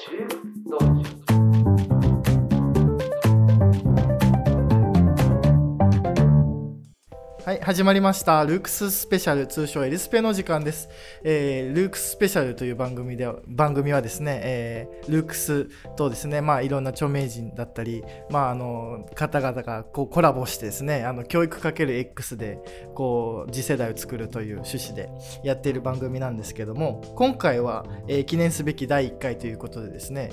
集の始まりました。ルークススペシャル、通称エルスペの時間です。えールークススペシャルという番組では、番組はですね、えールークスとですね、まあいろんな著名人だったり、まああの、方々がこうコラボしてですね、あの、教育 ×X で、こう、次世代を作るという趣旨でやっている番組なんですけども、今回は、えー記念すべき第1回ということでですね、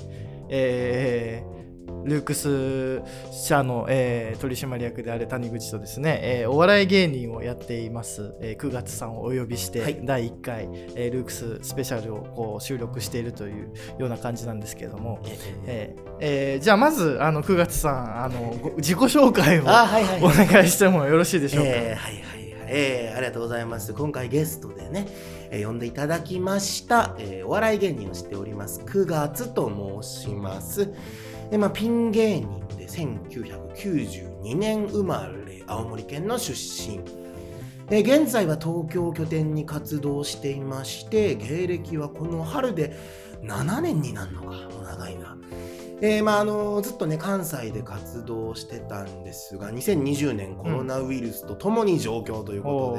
えールークス社の、えー取締役である谷口とですね、えーお笑い芸人をやっています、えー、9月さんをお呼びして、はい。第1回、えールークススペシャルをこう収録しているというような感じなんですけれども、えーえーじゃあまずあの9月さんあのご自己紹介をあはいはいお願いしてもよろしいでしょうか？えーはいはいはい、えーありがとうございます。今回ゲストでね、えー呼んでいただきました、えーお笑い芸人をしております9月と申しますで、まあ、ピン芸人で1992年生まれ青森県の出身。えー現在は東京を拠点に活動していまして芸歴はこの春で7年になるのか長いな。えーまああのずっとね関西で活動してたんですが2020年コロナウイルスとともに状況というこ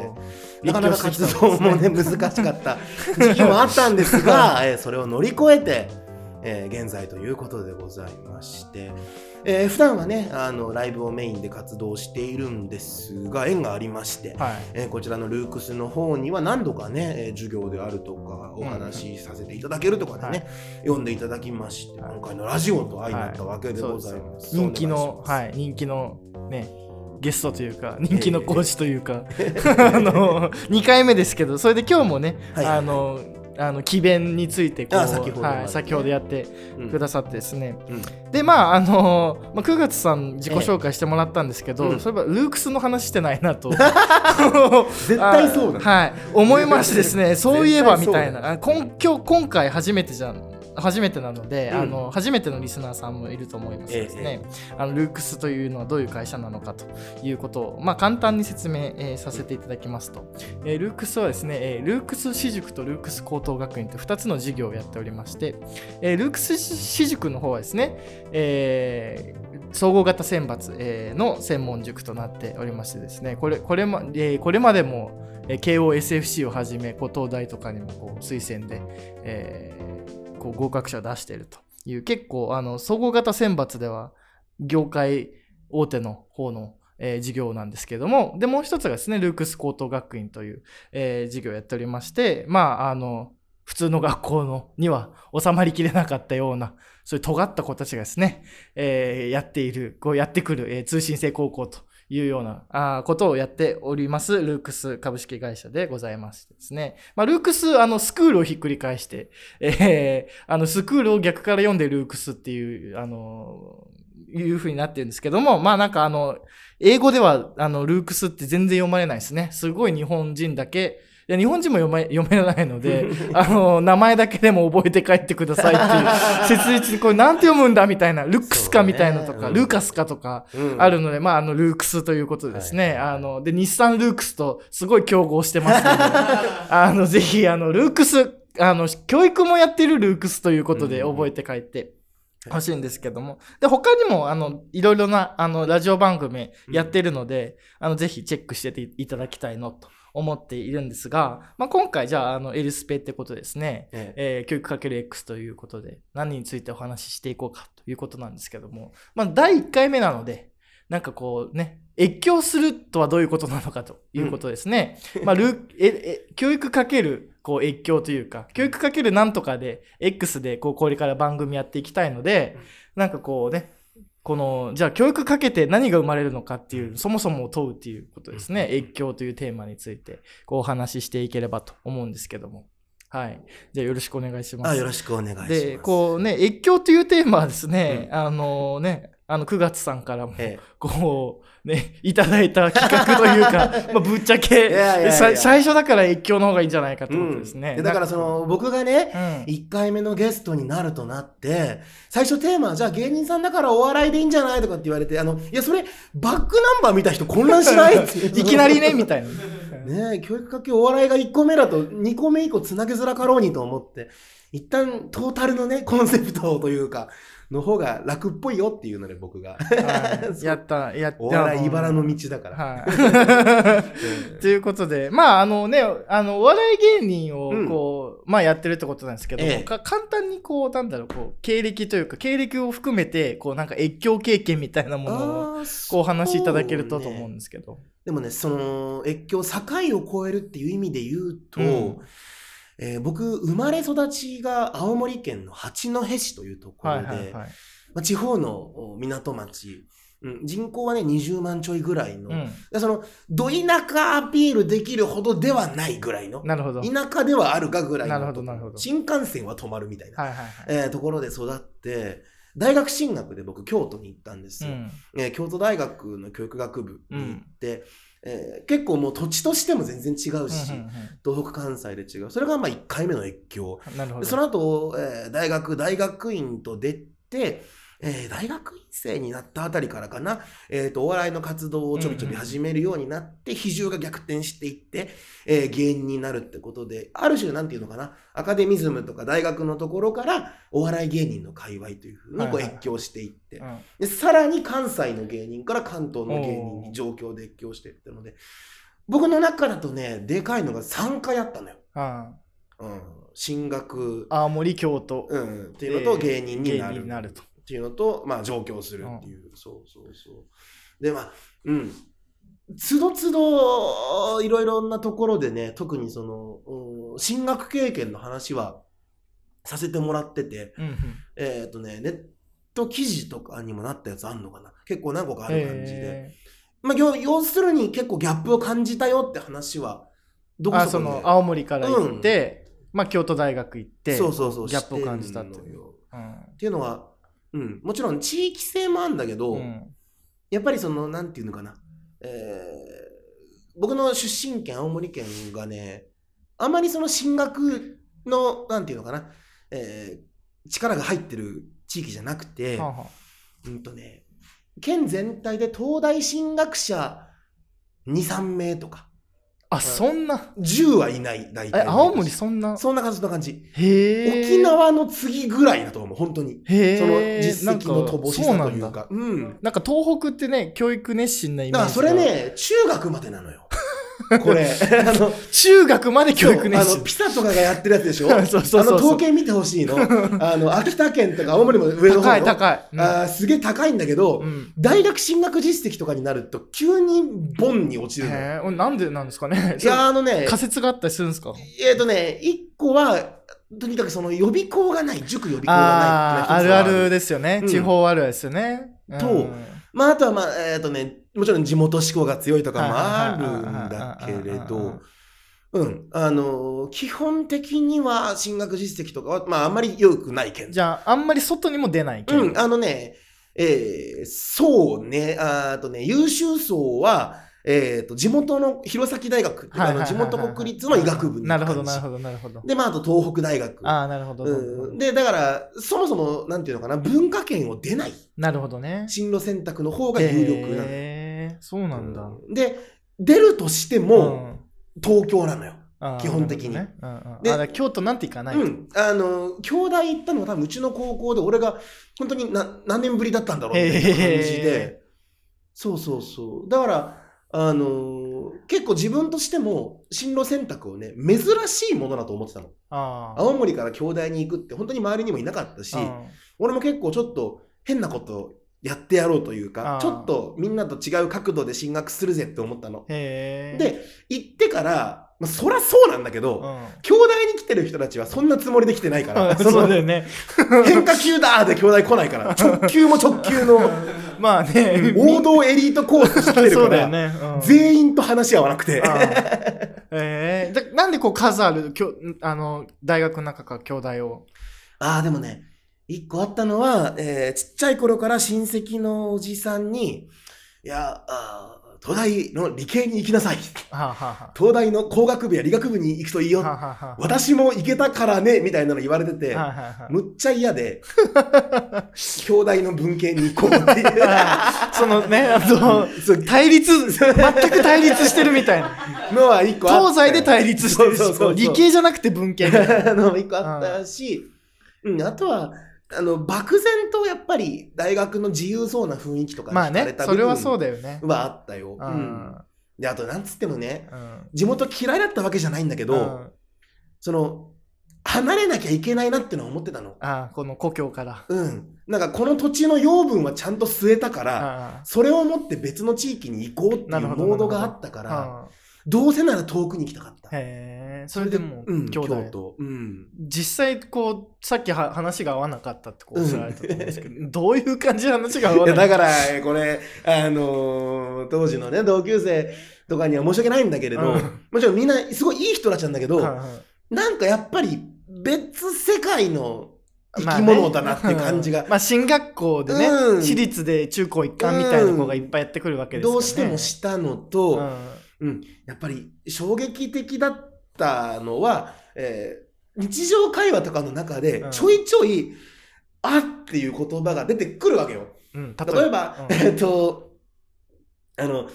とで、なかなか活動もね。難しかった時期もあったんですが、えーそれを乗り越えて、えー現在ということでございまして、えー普段はねあのライブをメインで活動しているんですが縁がありまして、はい。えーこちらのルークスの方には何度かね、えー授業であるとかお話しさせていただけるとかでね、読んでいただきまして、はい。今回のラジオと相なったわけでございます。人気の、はい、人気のね、ゲストというか、人気の講師というか、あの、2回目ですけど、それで今日もね、はい。あの、あの奇弁についてこうあ先ほどはい、先ほどやってうん。くださってですね、うん。でまああの、まあ、9月さん自己紹介してもらったんですけど、そういえばルークスの話してないなと。絶対そうだあ はい。思いましてですね。そういえばみたいな。あこん今日今回初めてじゃん初めてなので、うん。あの初めてのリスナーさんもいると思いますですね、あのルークスというのはどういう会社なのかということを、まあ、簡単に説明、えーさせていただきますと、えールークスはですね、えールークス私塾とルークス高等学院と2つの授業をやっておりまして、えールークス私塾の方はですね、えー総合型選抜、えーの専門塾となっておりましてですねこれこれま,、えーこれまでも、えー、KOSFC をはじめこう東大とかにもこう推薦で、えーこう合格者を出しているという結構あの総合型選抜では業界大手の方の、えー事業なんですけどもでもう一つがですねルークス高等学院という、えー事業をやっておりましてまああの普通の学校のには収まりきれなかったようなそういう尖った子たちがですね、えーやっているこうやってくる、えー通信制高校というようなことをやっております、ルークス株式会社でございますですね。まあ、ルークス、あの、スクールをひっくり返して、えーあの、スクールを逆から読んでルークスっていう、あの、いうふうになってるんですけども、まあなんかあの、英語では、あの、ルークスって全然読まれないですね。すごい日本人だけ、いや、日本人も読め 読めないので、あの、名前だけでも覚えて帰ってくださいっていう、切実にこれなんて読むんだみたいな、ルックスかみたいなとか、ねうんルーカスかとか、うんあるので、まあ、あの、ルークスということでですね。あの、で、日産ルークスとすごい競合してますので、あの、ぜひ、あの、ルークス、あの、教育もやってるルークスということでうん覚えて帰って。欲しいんですけども。で、他にも、あの、いろいろな、あの、ラジオ番組やってるので、あの、ぜひチェックしてていただきたいのと思っているんですが、まあ、今回、じゃあ、あの、エルスペってことですね。ええー教育 ×X ということで、何についてお話ししていこうかということなんですけども、まあ、第1回目なので、なんかこうね、越境するとはどういうことなのかということですね。まあ、ルええ教育かけるこう越境というか、教育かけるなんとかで、X でこうこれから番組やっていきたいので、なんかこうね、この、じゃあ教育かけて何が生まれるのかっていう、そもそもを問うっていうことですね。越境というテーマについて、こうお話ししていければと思うんですけども。はい。じゃあよろしくお願いします。あよろしくお願いします。で、こうね、越境というテーマはですね、あのね、あの9月さんからも、えこう、ね、いただいた企画というか、まあ、ぶっちゃけ最初だから越境の方がいいんじゃないかってえことですね。うん。だからその僕がね、うん。1回目のゲストになるとなって、最初テーマは、じゃあ芸人さんだからお笑いでいいんじゃないとかって言われて、あの、いや、それ、バックナンバー見た人混乱しない いきなりね、みたいな。ねえ、教育かけお笑いが1個目だと2個目以降つなげづらかろうにと思って、一旦トータルのね、コンセプトというか、の方が楽っぽいよっていうので僕が。はい やった、やった。お笑い茨の道だから。はい。ということで、まあ、あのね、あの、お笑い芸人をうんこう、まあ、やってるってことなんですけども、ええか簡単にこう、なんだろう、こう、経歴というか、経歴を含めて、こう、なんか越境経験みたいなものを、こう、お話しいただけるとと思うんですけど。でもね、その、越境、境を越えるっていう意味で言うと、うんえー僕、生まれ育ちが青森県の八戸市というところで、はいはいはい。まあ、地方のお港町、うん、人口はね、20万ちょいぐらいの、うん。でその、ど田舎アピールできるほどではないぐらいの、なるほど。はい田舎ではあるかぐらいのなるほどなるほど新幹線は止まるみたいな、はいはい。えーところで育って、大学進学で僕、京都に行ったんですよ。うん。えー京都大学の教育学部に行って、えー結構もう土地としても全然違うし、うんうん東北関西で違うそれがまあ1回目の越境うんなるほど。でその後、えー大学大学院と出て、えー大学院生になったあたりからかな、えーとお笑いの活動をちょびちょび始めるようになって、比重が逆転していって、えー芸人になるってことである種なんていうのかな。アカデミズムとか大学のところからお笑い芸人の界隈というふうにこうはいはい。越境していって、うん。でさらに関西の芸人から関東の芸人に上京で越境していったので僕の中だとねでかいのが3回あったのよ。あうん、進学、あ青森、京都、うん、っていうのと芸人になる,、芸人になると。っていうのと、まあ、上京するっていう、そうそうそう。でまあうん。つどつどいろいろなところでね特にその、うん進学経験の話はさせてもらっててうんうん。えっ、とねネット記事とかにもなったやつあんのかな？結構何個かある感じで、えまあ、要要するに結構ギャップを感じたよって話はどこその、青森から行って、まあ、京都大学行って、そうそうそう。ギャップを感じたっていう。っていうのは、うん、もちろん地域性もあるんだけど、うん。やっぱりそのなんていうのかな、えー僕の出身県青森県がねあまりその進学のなんていうのかな、えー力が入ってる地域じゃなくて、はあはあ。うんとね県全体で東大進学者23名とかあ、そんな？10はいない大え、体青森そんな？そんな感じそんな感じへえ。沖縄の次ぐらいだと思う本当にへえ。その実績の乏しさというなんかうんだなんか東北ってね、教育熱心なイメージがだからそれ。ね中学までなのよ これ。あの中学まで教育熱心そうあの。ピサとかがやってるやつでしょ？そうそうあの統計見てほしいの。あの秋田県とか青森も上の方の。高い高い。うん。あーすげえ高いんだけど、うん。大学進学実績とかになると急にボンに落ちるの。なんでなんですかね？いやあのね仮説があったりするんですか？えっ、とね一個はとにかくその予備校がない塾予備校がああ、あないっていうのが一つはる。あるですよね。うん。地方あるあるですよね。うん。とまああとはまあえっ、とねもちろん地元志向が強いとかもあるんだけれどうんあの基本的には進学実績とかはまああんまり良くない県じゃあ、あんまり外にも出ないけど。うん、あのね、えーそうね、あとね、優秀層は、えー、と地元の弘前大学あの地元国立の医学部なるほど、なる。ほど、なるほど。で、まあ、あと東北大学。ああ、なるほど。うん、で、だから、そもそも、なんていうのかな、文化圏を出ないなるほどね。進路選択の方が有力なの。へえ、そうなんだ。うんで、出るとしてうも、ん東京なのよ。基本的にねうんうんで京都なんて行かない？と。うん。あの、兄弟行ったのが多分うちの高校で、俺が本当にな何年ぶりだったんだろうみたいな感じへで。そうそうそう。だから、あのー結構自分としても進路選択をね、珍しいものだと思ってたの。青森から京大に行くって本当に周りにもいなかったし、うん俺も結構ちょっと変なことやってやろうというかちょっとみんなと違う角度で進学するぜって思ったの。で、行ってから、まあ、そらそうなんだけど、うん、京大に来てる人たちはそんなつもりで来てないから、そうだよね。変化球だーで京大来ないから、直球も直球のまあね、王道エリートコースしてるから、ね。うん全員と話し合わなくて。えーだなんでこう数あるきょあの大学の中から兄弟を？ああ、でもね、一個あったのは、えーちっちゃい頃から親戚のおじさんに、いや、あー東大の理系に行きなさい。はあ、はあは東大の工学部や理学部に行くといいよあ、は。あはあはあ私も行けたからね、みたいなの言われてて、むっちゃ嫌で、兄弟の文系に行こうっていう。そのね、あの、そう対立、全く対立してるみたいな。のは一個あったよ東西で対立してるし、そうそうそうそう理系じゃなくて文系みたいな。あ の、一個あったし、うん、あとは、あの、漠然とやっぱり大学の自由そうな雰囲気とかにまあね惹かれ、た部それはそう分だよね。はあったよ。ううんん。で、あと、なんつってもね、うん地元嫌いだったわけじゃないんだけど、うんその、離れなきゃいけないなってのは思ってたの。ああ、この故郷から。うん。なんかこの土地の養分はちゃんと据えたから、あそれを持って別の地域に行こうっていうなるほどモードがあったかあら、あどうせなら遠くに行きたかった。へえ、それでもうん、う、兄弟。京都。うん。実際、こう、さっきは話が合わなかったってこうおっしゃられたと思うんですけど、どういう感じで話が合わいやないだから、これ、あのー当時のね、同級生とかには申し訳ないんだけれど、うん。もちろんみんなすごいいい人たちなんだけど、はいはい。なんかやっぱり別世界の生き物だなっていう感じが、まあ、進学校でね、うん。私立で中高一貫みたいな子がいっぱいやってくるわけですから、ねどうしてもしたのうと、ん。うん、やっぱり衝撃的だったのは、えー日常会話とかの中でうんちょいちょい、あっていう言葉が出てくるわけよ。うん、例えば、うんえっと、あの、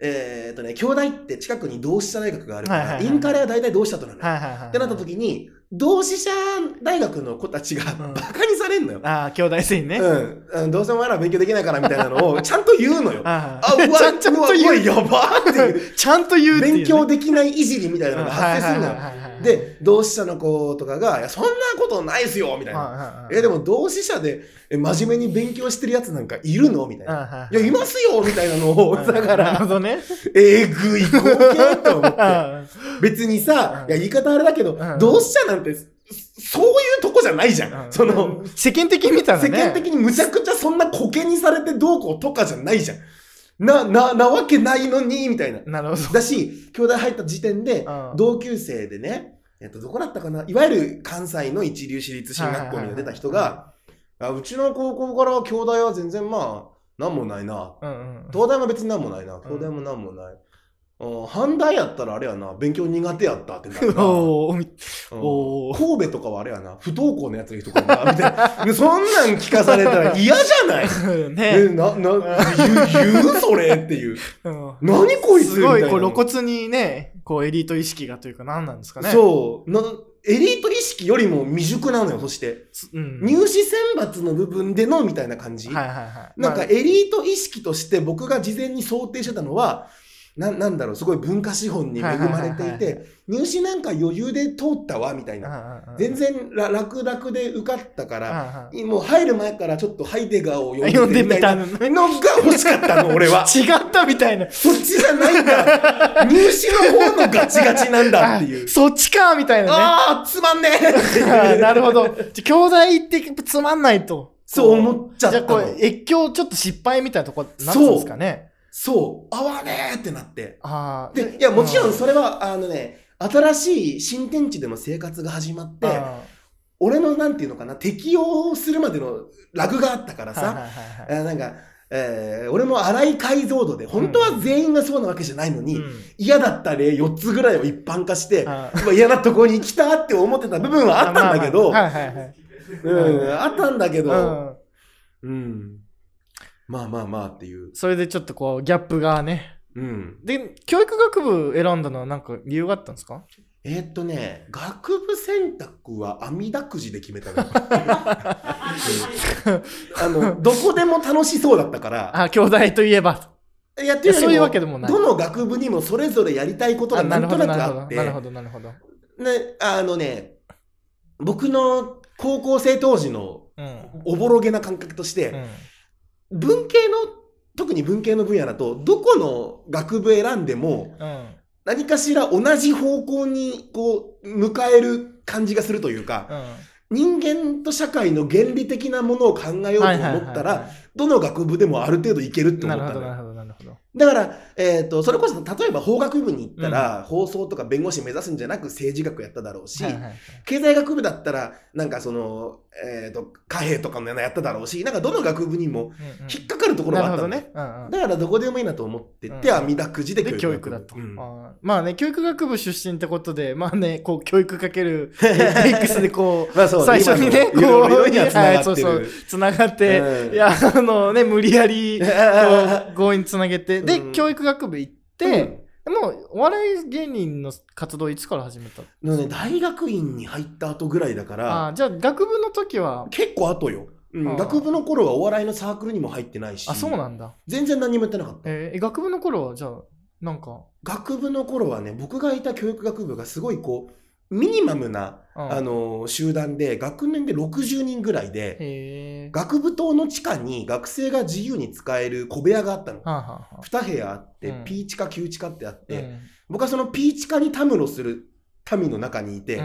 えっとね、兄弟って近くに同志社大学があるから、はいはいはいインカレは大体同志社となのよ。はいはいはい。ってなった時に、同志社大学の子たちがうんバカにされんのよ。ああ、兄弟生ね。うん。どうせお前ら勉強できないからみたいなのをちゃんと言うのよ。ああ、うわ、ちゃんちゃんと言う。うわやばーっていう。ちゃんと言うっていうね、勉強できないいじりみたいなのが発生するのよ。で、同志社の子とかが、いや、そんなことないっすよみたいな。え、でも同志社でえ真面目に勉強してるやつなんかいるのみたいな。はいや、いますよみたいなのを、だから。えぐい光景と思って。あ 別にさ、うんいや、言い方あれだけどうん、同志社なんて、そそういうとこじゃないじゃん。あその、世間的に見たらね。世間的にむちゃくちゃそんなコケにされてどうこうとかじゃないじゃん。な、な、なわけないのに、みたいな。なるほど。だし、兄弟入った時点でうん、同級生でね、えっと、どこだったかな？いわゆる関西の一流私立進学校に出た人が、あうちの高校からは兄弟は全然まあ、なんもないな。東大も別になんもないな。東大もなんもない。うん、阪大やったらあれやな、勉強苦手やったってなるな。お おー神戸とかはあれやな、不登校のやつがいるとこやな、みたいな。でそんなん聞かされたら嫌じゃない？え、ね。な、な、言う、言うそれっていう。うん何こいつすごい、露骨にね、こうエリート意識がというか何なんですかね。そうな。エリート意識よりも未熟なのよ、そして。うん。入試選抜の部分でのみたいな感じ。はいはいはい。なんかまあエリート意識として僕が事前に想定してたのは、ななんだろう、すごい文化資本に恵まれていて、入試なんか余裕で通ったわ、みたいな。全然ら楽々で受かったから、然もう入る前からちょっとハイデガーを読読んでみたいなたのが欲しかったの、俺は。違ったみたいな。そっちじゃないんだ。入試の方のガチガチなんだっていう あ。そっちかみたいなね。ああ、つまんねえ。なるほど。じゃ兄弟ってつまんないと。そう思っちゃったのじゃあこう、越境ちょっと失敗みたいなとこなんですかね。そう、合わねえってなって。ああ。で、いや、もちろんうそれは、あのね、新しい新天地での生活が始まって、あ俺のなんていうのかな、適応するまでのラグがあったからさ、なんか、えー俺も荒い解像度で、本当は全員がそうなわけじゃないのに、うん。嫌だった例4つぐらいを一般化して、あまあ嫌なとこに来たって思ってた部分はあったんだけど、あったんだけど、うん。うん。まあまあまあっていう。それでちょっとこう、ギャップがね。うん。で、教育学部選んだのはなんか理由があったんですか？えーっとね、学部選択は網だくじで決めたの。あの、どこでも楽しそうだったから、あ、兄弟といえば。やってるよりそういうわけでもないどの学部にもそれぞれやりたいことがあ、なんるほど、なくあって、なるほど。なるほど。ね、あのね、僕の高校生当時のうん。おぼろげな感覚として、うん文系の、特に文系の分野だと、どこの学部選んでも、うん。何かしら同じ方向にこう、迎える感じがするというか、人間と社会の原理的なものを考えようと思ったら、どの学部でもある程度いけるってうん。なるほど、思ったのよ。だから、えっ、と、それこそ、例えば法学部に行ったら、放送とか弁護士目指すんじゃなく政治学やっただろうし、はいはいはい。経済学部だったら、なんかその、えっ、と、貨幣とかのやっただろうし、なんかどの学部にもうんうん。引っかかるところがあったのなるほどね。うんうん。だからどこでもいいなと思ってて、うん。阿弥陀くじでで教教育学部。育だと、うん。あー。まあね教育学部出身ってことでまあねこう教育かける X でこうまあそう最初にねこうはいそうそうつながって、うん。いやあのね無理やり 強引につなげてで、うん。教育学部行って、もうお笑い芸人の活動いつから始めた？のね、大学院に入った後ぐらいだから、あーじゃあ学部の時は？結構後よ。うん。学部の頃はお笑いのサークルにも入ってないし、あそうなんだ。全然何もやってなかった。えー学部の頃はじゃあなんか、学部の頃はね、僕がいた教育学部がすごいこう、ミニマムな、うん。あのー集団で、学年で60人ぐらいで、学部棟の地下に学生が自由に使える小部屋があったの。はあ、はあはあ。2部屋あって、うん。P 地下、Q 地下ってあって、うん。僕はその P 地下にたむろする民の中にいて、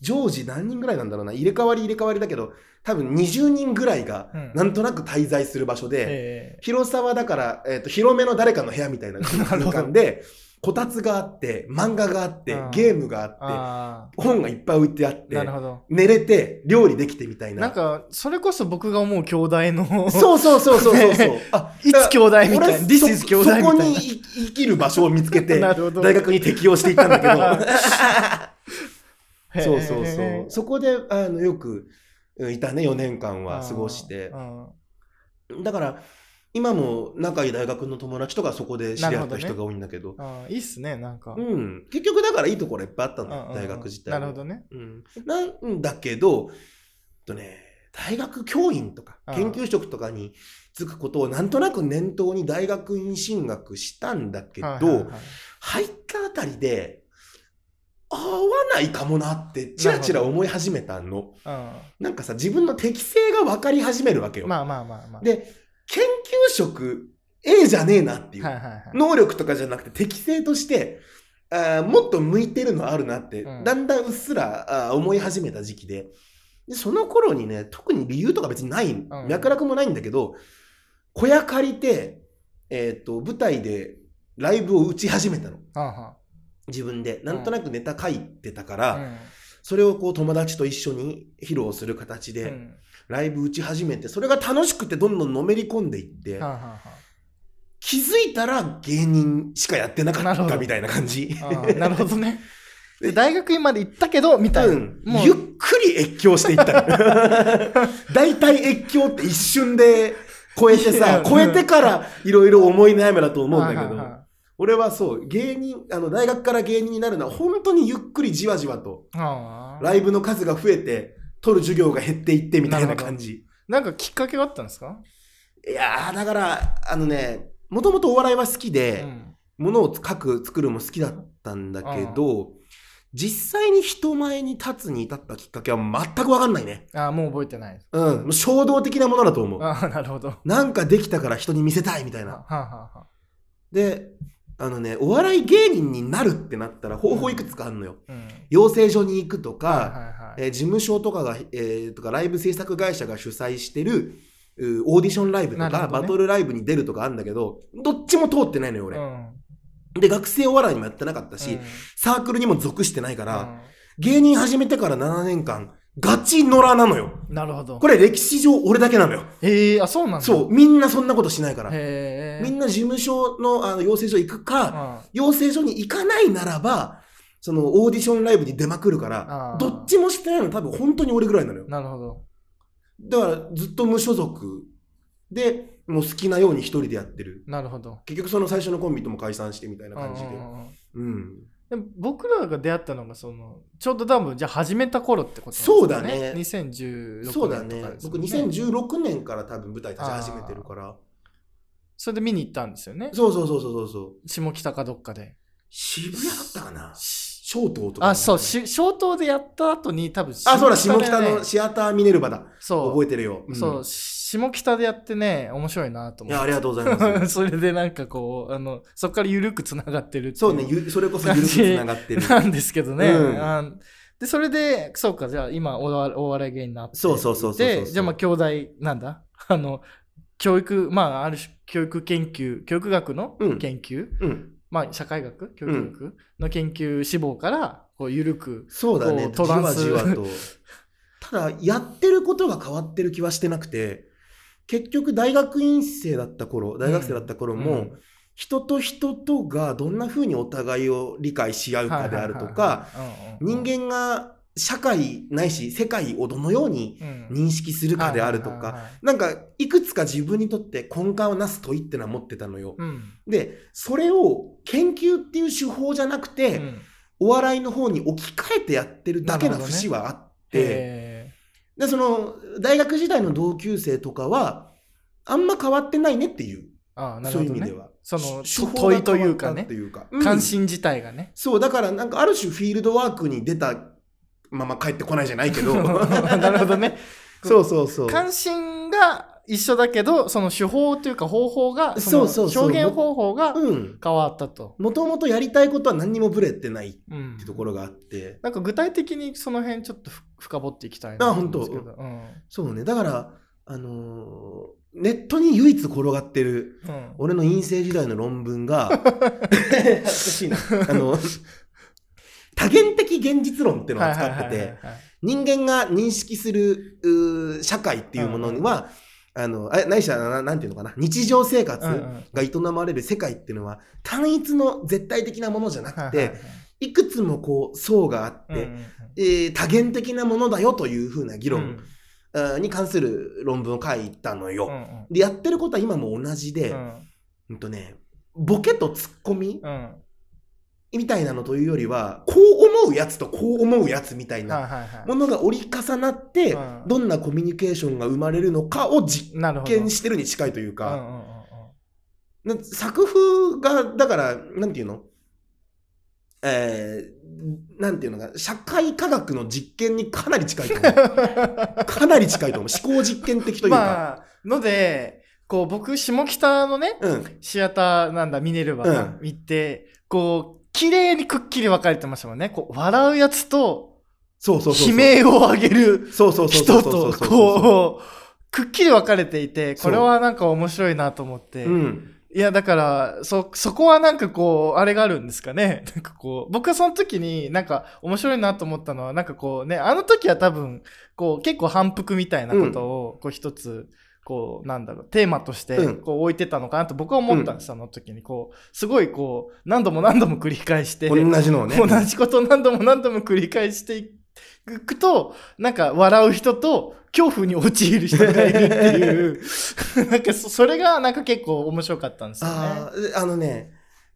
常時何人ぐらいなんだろうな、入れ替わり入れ替わりだけど、多分20人ぐらいがうん。なんとなく滞在する場所で、へ広さはだから、えー、と広めの誰かの部屋みたいな 空間で、こたつがあって、漫画があってうん、ゲームがあーって、あ本がいっぱい置いてあっあて寝れて、料理できてみたいな。なんかそれこそ僕が思う兄弟のそうそうそうそうそうそう。あ、いつ兄弟みたいな俺 This is 兄弟みたいなそこにい生きる場所を見つけて、大学に適応していったんだけど。そうそうそう。そこで、あの、よく、うんいたね、4年間は過ごしてう。んだから、今も仲いい大学の友達とかそこで知り合った人が多いんだけど、あーいいっすねなんか、うん。結局だからいいところいっぱいあったの大学自体なるほどね。うん。なんだけど、とね、大学教員とかうん。研究職とかに就くことをなんとなく念頭に大学院進学したんだけど、はいはいはい。入ったあたりで、合わないかもなって、ちらちら思い始めたの。なん。かさ、自分の適性が分かり始めるわけよ。うん、まあまあまあまあ。で、研究職 A じゃねえなっていう。能力とかじゃなくて適性として、あーもっと向いてるのあるなって、うん。だんだんうっすらあー思い始めた時期で。で、その頃にね、特に理由とか別にない、ん。脈絡もないんだけど、小屋借りて、えっ、と、舞台でライブを打ち始めたの。自分で。なんとなくネタ書いてたから、それをこう友達と一緒に披露する形で、うんライブ打ち始めて、それが楽しくてどんどんのめり込んでいって、はあはあは気づいたら芸人しかやってなかったみたいな感じ。なるほどね。で大学院まで行ったけどみたいな、うん、ゆっくり越境していったの。大体越境って一瞬で超えていさや超えてからいろいろ思い悩めだと思うんだけど。俺はそう芸人あの大学から芸人になるのは本当にゆっくりじわじわと。ライブの数が増えて取る授業が減っていってみたいな感じなんかきっかけがあったんですか、いやーだからあのねもともとお笑いは好きで、うんものを書く作るも好きだったんだけど、実際に人前に立つに至ったきっかけは全く分かんないね。ああもう覚えてないうん。衝動的なものだと思う。ああなるほどはなんかできたから人に見せたいみたいあな。はあはあで、あのね、お笑い芸人になるってなったら方法いくつかあるのよ。うん。養成所に行くとか、はいはいはい。えー事務所とかが、えーとかライブ制作会社が主催してるうオーディションライブとか、ね。バトルライブに出るとかあるんだけど、どっちも通ってないのよ、俺。うん。で、学生お笑いにもやってなかったし、うん。サークルにも属してないから、うん。芸人始めてから7年間、ガチ野良なのよ。なるほどこれ歴史上俺だけなのよ。へえあそうなんだそう、みんなそんなことしないから。へえみんな事務所のあの養成所行くか、養成所に行かないならば、そのオーディションライブに出まくるからどっちもしてないの多分本当に俺ぐらいなのようん。なるほどだからずっと無所属で、もう好きなように一人でやってる。なるほど結局その最初のコンビとも解散してみたいな感じでうん。でも僕らが出会ったのがそのちょうど多分じゃあ始めた頃ってことですそうだね2016年とかそうだね。僕よ2016年から多分舞台立ち始めてるから。それで見に行ったんですよねそうそうそうそうそうそう。下北かどっかで渋谷だったかな？し小東とか。あそうし消灯でやった後に多分あ、そうだ、下北のシアターミネルバだ。そう覚えてるよ。んそう下北でやってね面白いなといや、思って。ありがとうございます。それでなんかこうあのそこから緩くつながってるっていそうね、ゆそれこそ緩くつながってる。なんですけどね、うん。あでそれでそうかじゃあ今お笑いお笑い芸人になってそうそうそうそうそうでじゃあまあ兄弟なんだ？あの教育まあある種教育研究教育学のうん。研究、うん。まあ社会学？教育学？の研究志望からこう緩くそうだね。こうトランス。じわじわと。ただ、やってることが変わってる気はしてなくて、結局大学院生だった頃、大学生だった頃も、うん。人と人とがどんな風にお互いを理解し合うかであるとか、人間が社会ないし世界をどのように間認識するかであるとか、なんかいくつか自分にとって根幹をなす問いってのは持ってたのよ。うん。で、それを研究っていう手法じゃなくて、うん。お笑いの方に置き換えてやってるだけの節はあって、へで、その、大学時代の同級生とかは、あんま変わってないねっていう、ーああなるそうほどね。いう意味では。その問いというかね。いうか。うん。関心自体がね。そう、だからなんかある種フィールドワークに出たまま帰ってこないじゃないけど。なるほどね。そうそうそう。関心が一緒だけどその手法というか方法がそうそうそう。の表現方法がうん。変わったと、もともとやりたいことは何にもブレてないっうん。てところがあって。なんか具体的にその辺ちょっとふ深掘っていきたいなあと思うんそうね。だから、あのーネットに唯一転がってるうん。俺の陰性時代の論文が。あの、多元的現実論っていうのを使ってて、人間が認識する社会っていうものには、あの、あないしはな、なんていうのかな、日常生活が営まれる世界っていうのは、単一の絶対的なものじゃなくて、はいくつもこう層があって、えー多元的なものだよというふうな議論、に関する論文を書いたのよ。で、やってることは今も同じで、うん。うんとね、ボケとツッコミうんみたいなのというよりは、こう思うやつとこう思うやつみたいはいなものが折り重なって、うんどんなコミュニケーションが生まれるのかを実験してるに近いというか、作風が、だから、なんていうの？えー、なんていうのか、社会科学の実験にかなり近いと思う。かなり近いと思う。思考実験的というか。まあのでこう僕下北のねうん。シアターなんだミネルヴァ行って、こう綺麗にくっきり分かれてましたもんねこう笑うやつとそうそうそう。悲鳴を上げるそうそうそうそ人とこうくっきり分かれていてこれはなんか面白いなと思って、うん。いやだからそそこはなんかこうあれがあるんですかね なんかこう僕はその時になんか面白いなと思ったのはなんかこうねあの時は多分こう結構反復みたいなことをこう一つこうなんだろうテーマとしてうん。こう置いてたのかなと僕は思ったんです、あの時に。こうすごいこう何度も何度も繰り返して同じのをね。同じことを何度も何度も繰り返していくとなんか笑う人と恐怖に陥る人がいるっていう。なんかそそれがなんか結構面白かったんですよね。あーあのね、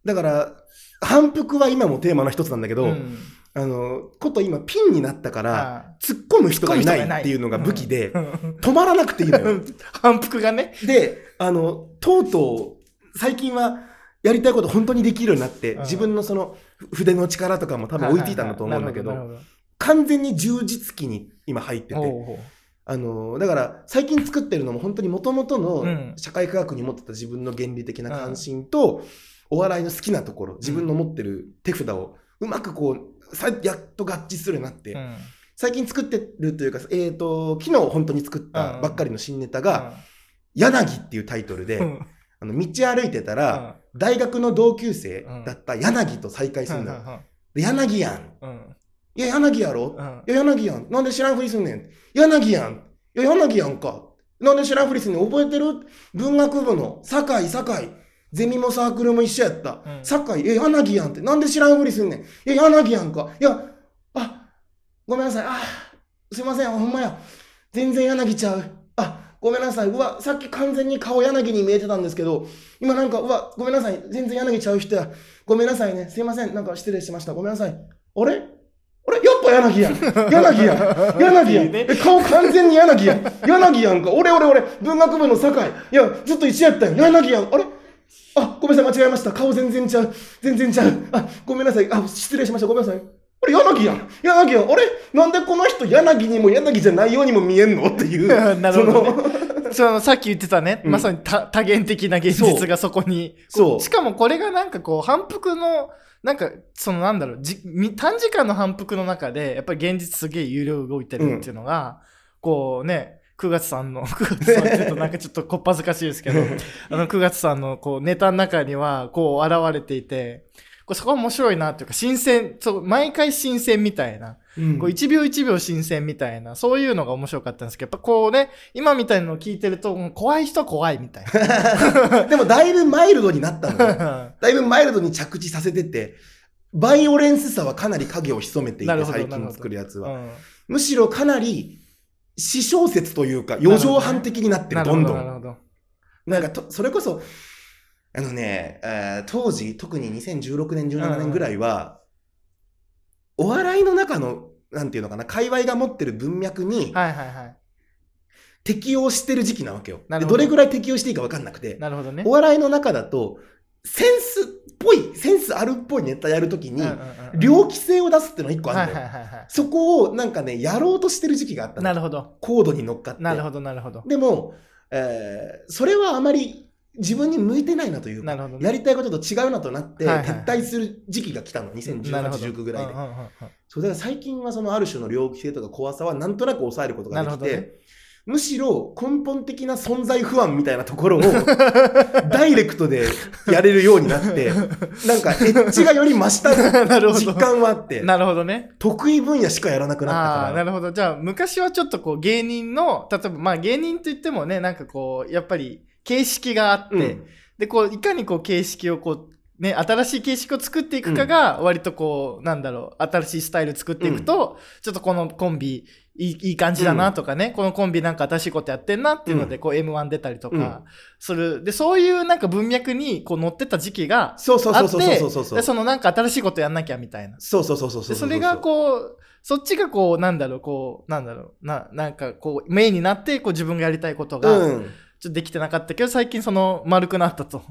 だから、反復は今もテーマの一つなんだけど、うんあの、こと今ピンになったから、あ突っ込む人がいないっていうのが武器で、うん。止まらなくていいのよ。反復がね。で、あの、とうとう、最近は、やりたいこと本当にできるようになって、うん。自分のその、ふ筆の力とかも多分置いていたんだと思うんだけど、完全に充実期に今入ってて、あの、だから、最近作ってるのも本当に元々うんの社会科学に持ってた自分の原理的な関心と、お笑いの好きなところ、自分の持ってる手札をうまくこう、さやっと合致するようになって、うん最近作ってるというか、えっ、と、昨日本当に作ったばっかりの新ネタが、柳っていうタイトルで、うんあの道歩いてたら、大学の同級生だった柳と再会するんだ柳やん。いや、柳やろ？うんいや、柳やん。なんで知らんふりすんねん？柳やん。いや、柳やんか。なんで知らんふりすんねん？覚えてる？文学部の酒井、酒井。ゼミもサークルも一緒やった。うん酒井、え、柳やんって。なんで知らんふりすんねん。いや、柳やんか。いや、あ、ごめんなさい。あ、すいません。ほんまや。全然柳ちゃう。あ、ごめんなさい。うわ、さっき完全に顔柳に見えてたんですけど、今なんか、うわ、ごめんなさい。全然柳ちゃう人や。ごめんなさいね。すいません。なんか失礼しました。ごめんなさい。あれ？あれ？やっぱ柳やん。柳やん。柳やん。ねえ、顔完全に柳やん。柳やんか。俺俺俺。文学部の酒井。いや、ずっと一緒やったんや。柳やん。あれ？あ、ごめんなさい。間違えました。顔全然ちゃう。全然ちゃう。あ、ごめんなさい。あ、失礼しました。ごめんなさい。あれ、柳やん。柳やん。あれなんでこの人、柳にも柳じゃないようにも見えんの？っていう。なるほどねそのさっき言ってたね、うんまさに多多元的な現実がそこにそうしかもこれがなんかこう反復のなんかそのなんだろうじみ短時間の反復の中でやっぱり現実すげえ有料動いてるっていうのが、こうね9月さんの、9月さん、ちょっとなんかちょっとこっぱずかしいですけど、あの9月さんのこうネタの中にはこう現れていて、これそこは面白いなっていうか、新鮮、そう、毎回新鮮みたいな、うんこう1秒1秒新鮮みたいな、そういうのが面白かったんですけど、やっぱこうね、今みたいなのを聞いてると、怖い人は怖いみたい でもだいぶマイルドになったのよ。な。だいぶマイルドに着地させてて、バイオレンスさはかなり影を潜めていて、最近作るやつは。うんむしろかなり、私小説というか、四畳半的になってる、どんど。なるほど。なんかと、それこそ、あのね、えー当時、特に2016年、17年ぐらいは、お笑いの中の、なんていうのかな、界隈が持ってる文脈にはいはいはい。適応してる時期なわけよ。どでどれぐらい適応していいか分かんなくて、なるほどね。お笑いの中だと、センスっぽい、センスあるっぽいネタやるときに猟奇性を出すっていうのが一個あはいるのよ。そこをなんかね、やろうとしてる時期があったい。のなるほど。コードに乗っかって。なるほど、なるほど。でも、えーそれはあまり自分に向いてないなというか、なるほどねやりたいことと違うなとなって、撤退する時期が来たの、2018、なるほど19ぐらいで。うんうんうんうんそうだから最近はそのある種の猟奇性とか怖さはなんとなく抑えることができて、なるほどねむしろ根本的な存在不安みたいなところを ダイレクトでやれるようになって、なんかエッジがより増した 実感はあって、なるほどね。得意分野しかやらなくなったから。なるほど。じゃあ、昔はちょっとこう芸人の、例えばまあ芸人といってもね、なんかこう、やっぱり形式があって、うんで、こう、いかにこう形式をこう、ね、新しい形式を作っていくかが、割とこう、なんだろう、新しいスタイル作っていくと、ちょっとこのコンビ、いいいい感じだなとかね、このコンビなんか新しいことやってんなっていうので、こう M1 出たりとかする。で、そういうなんか文脈にこう乗ってた時期がそうそうあって、そうそうそうそうでそのなんか新しいことやんなきゃみたいな。そうそうそうそうそうでそれがこう、そっちがこう、なんだろう、こう、なんだろう、な、なんかこう、メインになって、こう自分がやりたいことが、ちょうん。っとできてなかったけど、最近その、丸くなったと。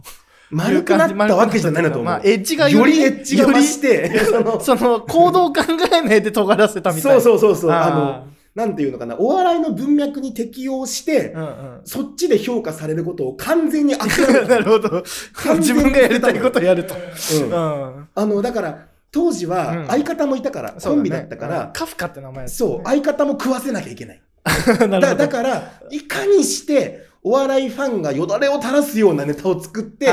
丸くなったわけじゃないなと思う。まあ、エッジがよより、りエッジが増して、そのその、行動を考えないで尖らせたみたいそうな。そうそうそう、ああの、なんていうのかな、お笑いの文脈に適応して、うんうん。そっちで評価されることを完全に諦めなた。るほど。自分がやりたいことやると。うんうん。あの、だから、当時うんは相方もいたから、そうねコンビだったかうんら、カフカって名前ですそう、相方も食わせなきゃいけない。だ なるほどだから、いかにして、お笑いファンがよだれを垂らすようなネタを作って。